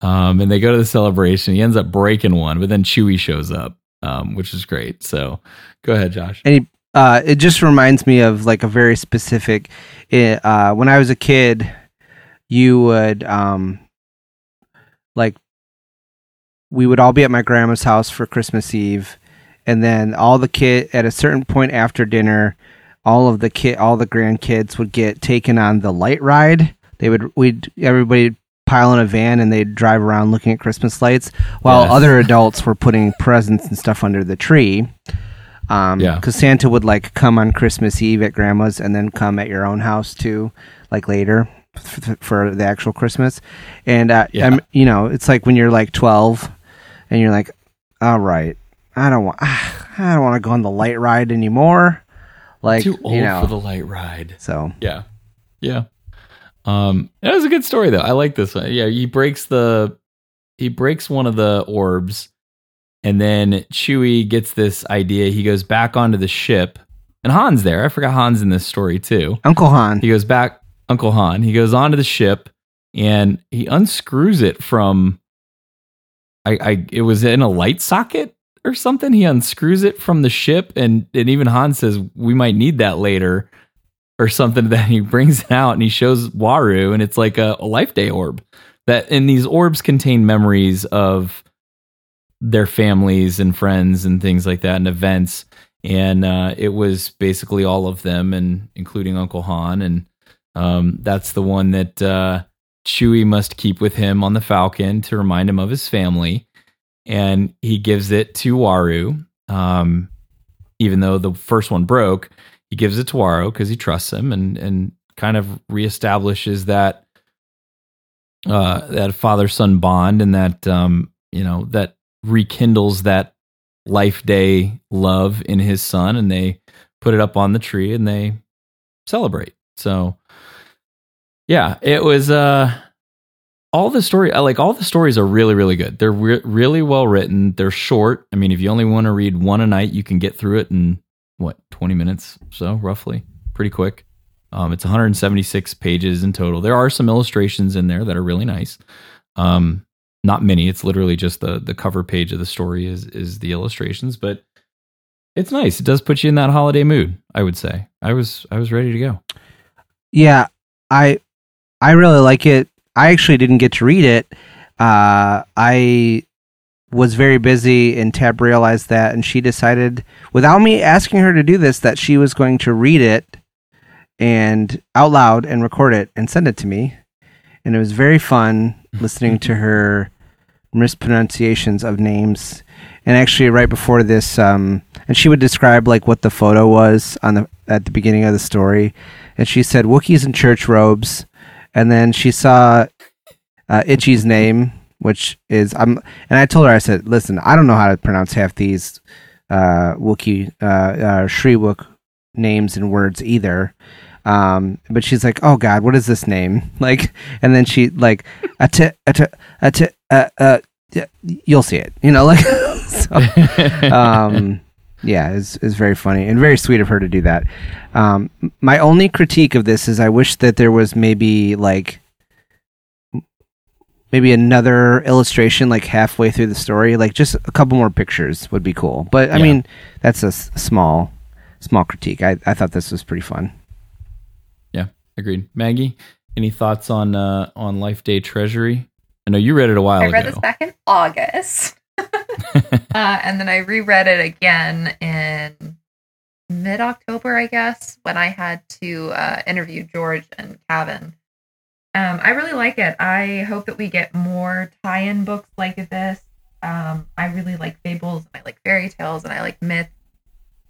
Speaker 1: Um and they go to the celebration. He ends up breaking one, but then Chewie shows up. Um, which is great. So go ahead, Josh.
Speaker 2: And he, uh, it just reminds me of like a very specific. Uh, when I was a kid, you would um, like we would all be at my grandma's house for Christmas Eve, and then all the kid at a certain point after dinner, all of the kid, all the grandkids would get taken on the light ride. They would we'd everybody pile in a van and they'd drive around looking at Christmas lights, while
Speaker 1: Yes.
Speaker 2: other adults were putting presents and stuff under the tree. Um,
Speaker 1: Yeah.
Speaker 2: because Santa would like come on Christmas Eve at grandma's and then come at your own house too, like later. f- for the actual Christmas, and uh,
Speaker 1: Yeah.
Speaker 2: I'm, you know, it's like when you're like 12, and you're like, all right, I don't want, <sighs> I don't want to go on the light ride anymore. Like
Speaker 1: Too old
Speaker 2: you know,
Speaker 1: for the light ride.
Speaker 2: so
Speaker 1: Yeah. Yeah. Um it was a good story though. I like this one. Yeah, he breaks the he breaks one of the orbs and then Chewie gets this idea. He goes back onto the ship. And Han's there. I forgot Han's in this story too.
Speaker 2: Uncle Han.
Speaker 1: He goes back Uncle Han. He goes onto the ship and he unscrews it from I, I it was in a light socket or something. He unscrews it from the ship and and even Han says we might need that later or something <laughs> that he brings it out and he shows Waroo and it's like a, a life day orb that and these orbs contain memories of their families and friends and things like that and events. And uh, it was basically all of them and including Uncle Han. And um, that's the one that uh, Chewie must keep with him on the Falcon to remind him of his family. And he gives it to Waroo. Um, even though the first one broke he gives it to Waroo because he trusts him and and kind of reestablishes that uh that father son bond and that um you know that rekindles that life day love in his son and they put it up on the tree and they celebrate. So yeah it was uh all the story like all the stories are really really good. They're re- really well written. They're short. I mean if you only want to read one a night you can get through it in what 20 minutes so roughly. Pretty quick. Um, it's 176 pages in total. There are some illustrations in there that are really nice. Um, not many it's literally just the the cover page of the story is is the illustrations but it's nice it does put you in that holiday mood i would say i was i was ready to go
Speaker 2: Yeah, I I really like it. I actually didn't get to read it. Uh, I was very busy, and Tab realized that, and she decided, without me asking her to do this, that she was going to read it and out loud and record it and send it to me. And it was very fun <laughs> listening to her mispronunciations of names. And actually, right before this, um, and she would describe like what the photo was on the at the beginning of the story, and she said Wookiees in church robes, and then she saw uh, Itchy's name, which is I'm, and I told her I said, listen, I don't know how to pronounce half these uh, Wookiee uh, uh, names and words either. Um, but she's like, "Oh God, what is this name?" <laughs> Like, and then she like, uh, uh, you'll see it, you know, like, <laughs> so, um, yeah, it's it's very funny and very sweet of her to do that. Um, my only critique of this is I wish that there was maybe like maybe another illustration like halfway through the story, like just a couple more pictures would be cool. But I
Speaker 1: Yeah.
Speaker 2: mean, that's a s- small small critique. I I thought this was pretty fun.
Speaker 1: Agreed maggie any thoughts on uh on life day treasury i know you read it a while ago.
Speaker 3: I read
Speaker 1: ago
Speaker 3: this back in August. <laughs> uh, and then I reread it again in mid October, I guess, when I had to uh, interview George and Kevin. Um, I really like it. I hope that we get more tie in books like this. Um, I really like fables, and I like fairy tales, and I like myths.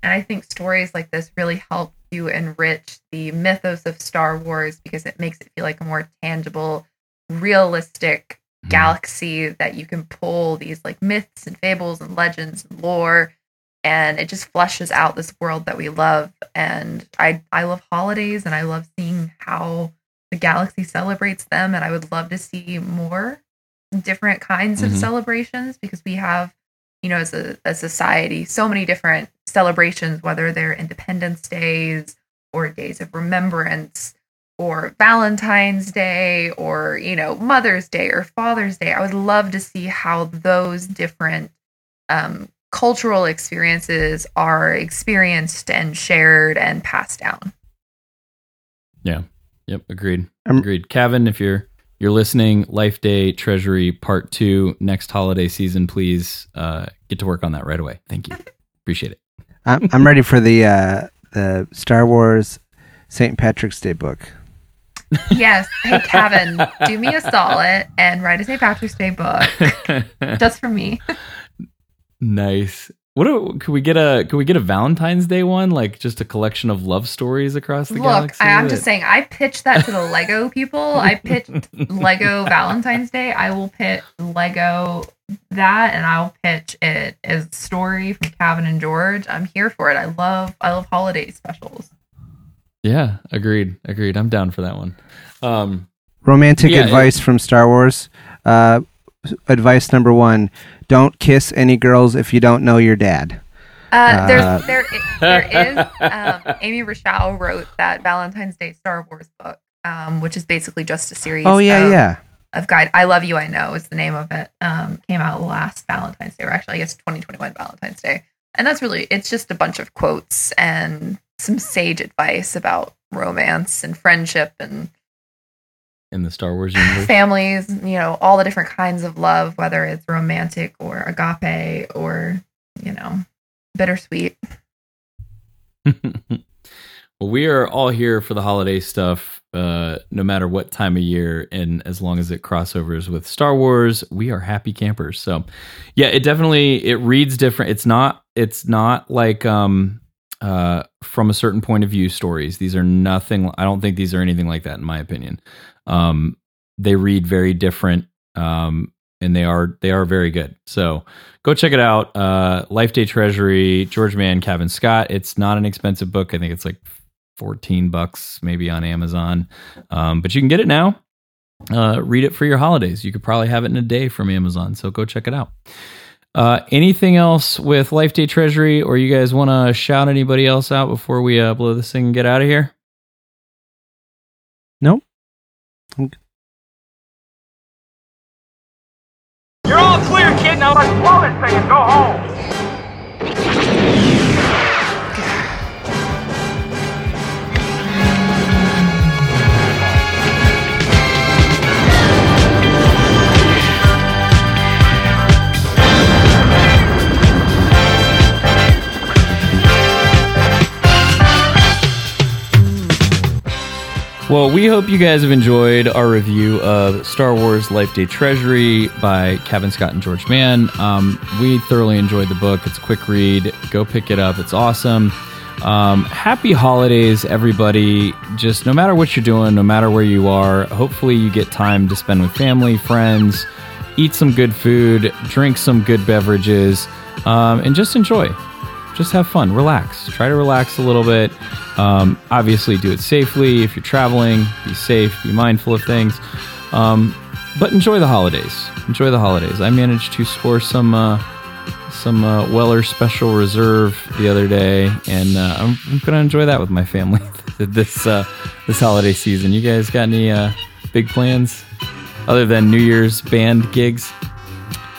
Speaker 3: And I think stories like this really help to enrich the mythos of Star Wars because it makes it feel like a more tangible, realistic galaxy that you can pull these like myths and fables and legends and lore and it just fleshes out this world that we love and i i love holidays and i love seeing how the galaxy celebrates them and i would love to see more different kinds of
Speaker 1: Mhm.
Speaker 3: celebrations because we have you know as a, a society so many different celebrations whether they're independence days or days of remembrance or Valentine's Day or, you know, Mother's Day or Father's Day. I would love to see how those different um, cultural experiences are experienced and shared and passed down. Yeah.
Speaker 1: Yep, agreed.
Speaker 2: Um,
Speaker 1: agreed. Kevin, if you're you're listening, Life Day Treasury Part Two next holiday season, please uh, get to work on that right away. Thank you. Appreciate it.
Speaker 2: I'm I'm ready for the uh, the Star Wars St. Patrick's Day book.
Speaker 3: Yes. Hey, Kevin, do me a solid and write a St. Patrick's Day book <laughs> just for me.
Speaker 1: nice. What do, could we get a could we get a Valentine's Day one like just a collection of love stories across the
Speaker 3: Look,
Speaker 1: galaxy?
Speaker 3: I, I'm
Speaker 1: that-
Speaker 3: just saying, I pitched that to the Lego people. I pitched Lego <laughs> Valentine's Day. I will pitch Lego that, and I'll pitch it as a story from Calvin and George. I'm here for it. I love, I love holiday specials.
Speaker 1: Yeah, agreed, agreed. I'm down for that one. Um,
Speaker 2: Romantic
Speaker 1: Yeah, it-
Speaker 2: advice from Star Wars. Uh, advice number one: Don't kiss any girls if you don't know your dad.
Speaker 3: Uh,
Speaker 2: Uh,
Speaker 3: there's, there, there is. um, Amy Richau wrote that Valentine's Day Star Wars book, um, which is basically just a series.
Speaker 2: Oh yeah,
Speaker 3: of,
Speaker 2: yeah.
Speaker 3: of guide. I love you. I know is the name of it. Um, came out last Valentine's Day, or actually, I guess 2021 Valentine's Day, and that's really it's just a bunch of quotes and some sage advice about romance and friendship and
Speaker 1: in the Star Wars universe.
Speaker 3: families. You know, all the different kinds of love, whether it's romantic or agape or you know bittersweet. <laughs>
Speaker 1: well, we are all here for the holiday stuff, uh, no matter what time of year, and as long as it crossovers with Star Wars, we are happy campers. So, yeah, it definitely it reads different. It's not it's not like um uh from a certain point of view stories. These are nothing. I don't think these are anything like that, in my opinion. Um, they read very different. Um, and they are they are very good. So go check it out. Uh, Life Day Treasury, George Mann, Kevin Scott. It's not an expensive book. I think it's like fourteen bucks maybe on Amazon, um, but you can get it now. Uh, read it for your holidays. You could probably have it in a day from Amazon. So go check it out. Uh, anything else with Life Day Treasury, or you guys want to shout anybody else out before we uh, blow this thing and get out of here?
Speaker 2: Nope.
Speaker 4: You're all clear, kid. Now let's blow this thing and go home.
Speaker 1: Well, we hope you guys have enjoyed our review of Star Wars Life Day Treasury by Kevin Scott and George Mann. Um, we thoroughly enjoyed the book. It's a quick read. Go pick it up. It's awesome. Um, happy holidays, everybody. Just no matter what you're doing, no matter where you are, hopefully you get time to spend with family, friends, eat some good food, drink some good beverages, um, and just enjoy just have fun, relax. Try to relax a little bit. Um, obviously, do it safely. If you're traveling, be safe, be mindful of things. Um, but enjoy the holidays. Enjoy the holidays. I managed to score some uh, some uh, Weller Special Reserve the other day, and uh, I'm, I'm gonna enjoy that with my family <laughs> this uh, this holiday season. You guys got any uh, big plans other than New Year's band gigs?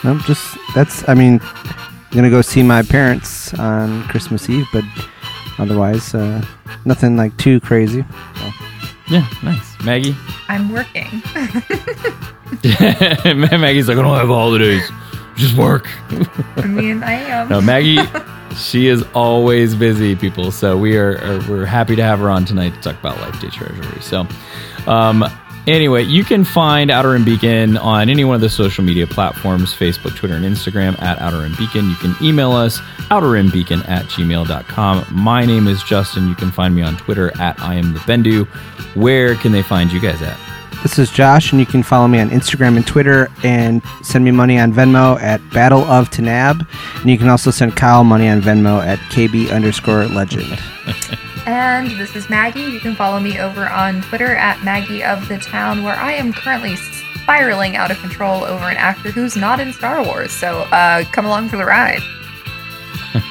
Speaker 2: Nope. Just that's. I mean, I'm gonna go see my parents on Christmas Eve, but otherwise, uh, nothing like too crazy.
Speaker 1: Yeah, nice. Maggie.
Speaker 3: I'm working. <laughs>
Speaker 1: Maggie's like, I don't have holidays. Just work.
Speaker 3: I mean, I am.
Speaker 1: No, Maggie, <laughs> she is always busy, people. So we are, are we're happy to have her on tonight to talk about Life Day Treasury. So, um, anyway, you can find Outer Rim Beacon on any one of the social media platforms Facebook, Twitter, and Instagram at Outer Rim Beacon. You can email us, outerrimbeacon at gmail.com. My name is Justin. You can find me on Twitter at I am the Bendu. Where can they find you guys at?
Speaker 2: This is Josh, and you can follow me on Instagram and Twitter, and send me money on Venmo at Battle of Tanaab, and you can also send Kyle money on Venmo at KB underscore Legend. <laughs>
Speaker 3: And this is Maggie. You can follow me over on Twitter at Maggie of the Town, where I am currently spiraling out of control over an actor who's not in Star Wars. So uh, come along for the ride. <laughs>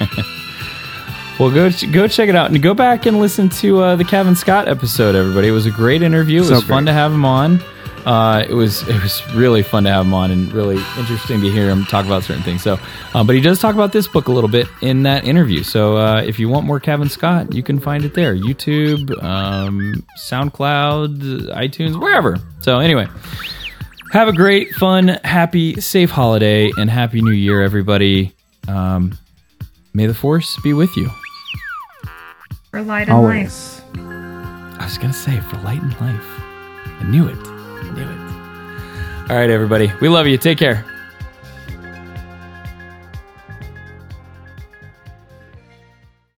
Speaker 1: Well, go go check it out and go back and listen to uh, the Kevin Scott episode. Everybody, it was a great interview. It
Speaker 2: So
Speaker 1: was fun
Speaker 2: great.
Speaker 1: to have him on. Uh, it was it was really fun to have him on and really interesting to hear him talk about certain things. So, uh, but he does talk about this book a little bit in that interview. So, uh, if you want more Kevin Scott, you can find it there: YouTube, um, SoundCloud, iTunes, wherever. So, anyway. Have a great, fun, happy, safe holiday and happy new year, everybody. Um, may the force be with you.
Speaker 3: For light and life.
Speaker 1: I was gonna say for light and life. I knew it. It. All right, everybody. We love you. Take care.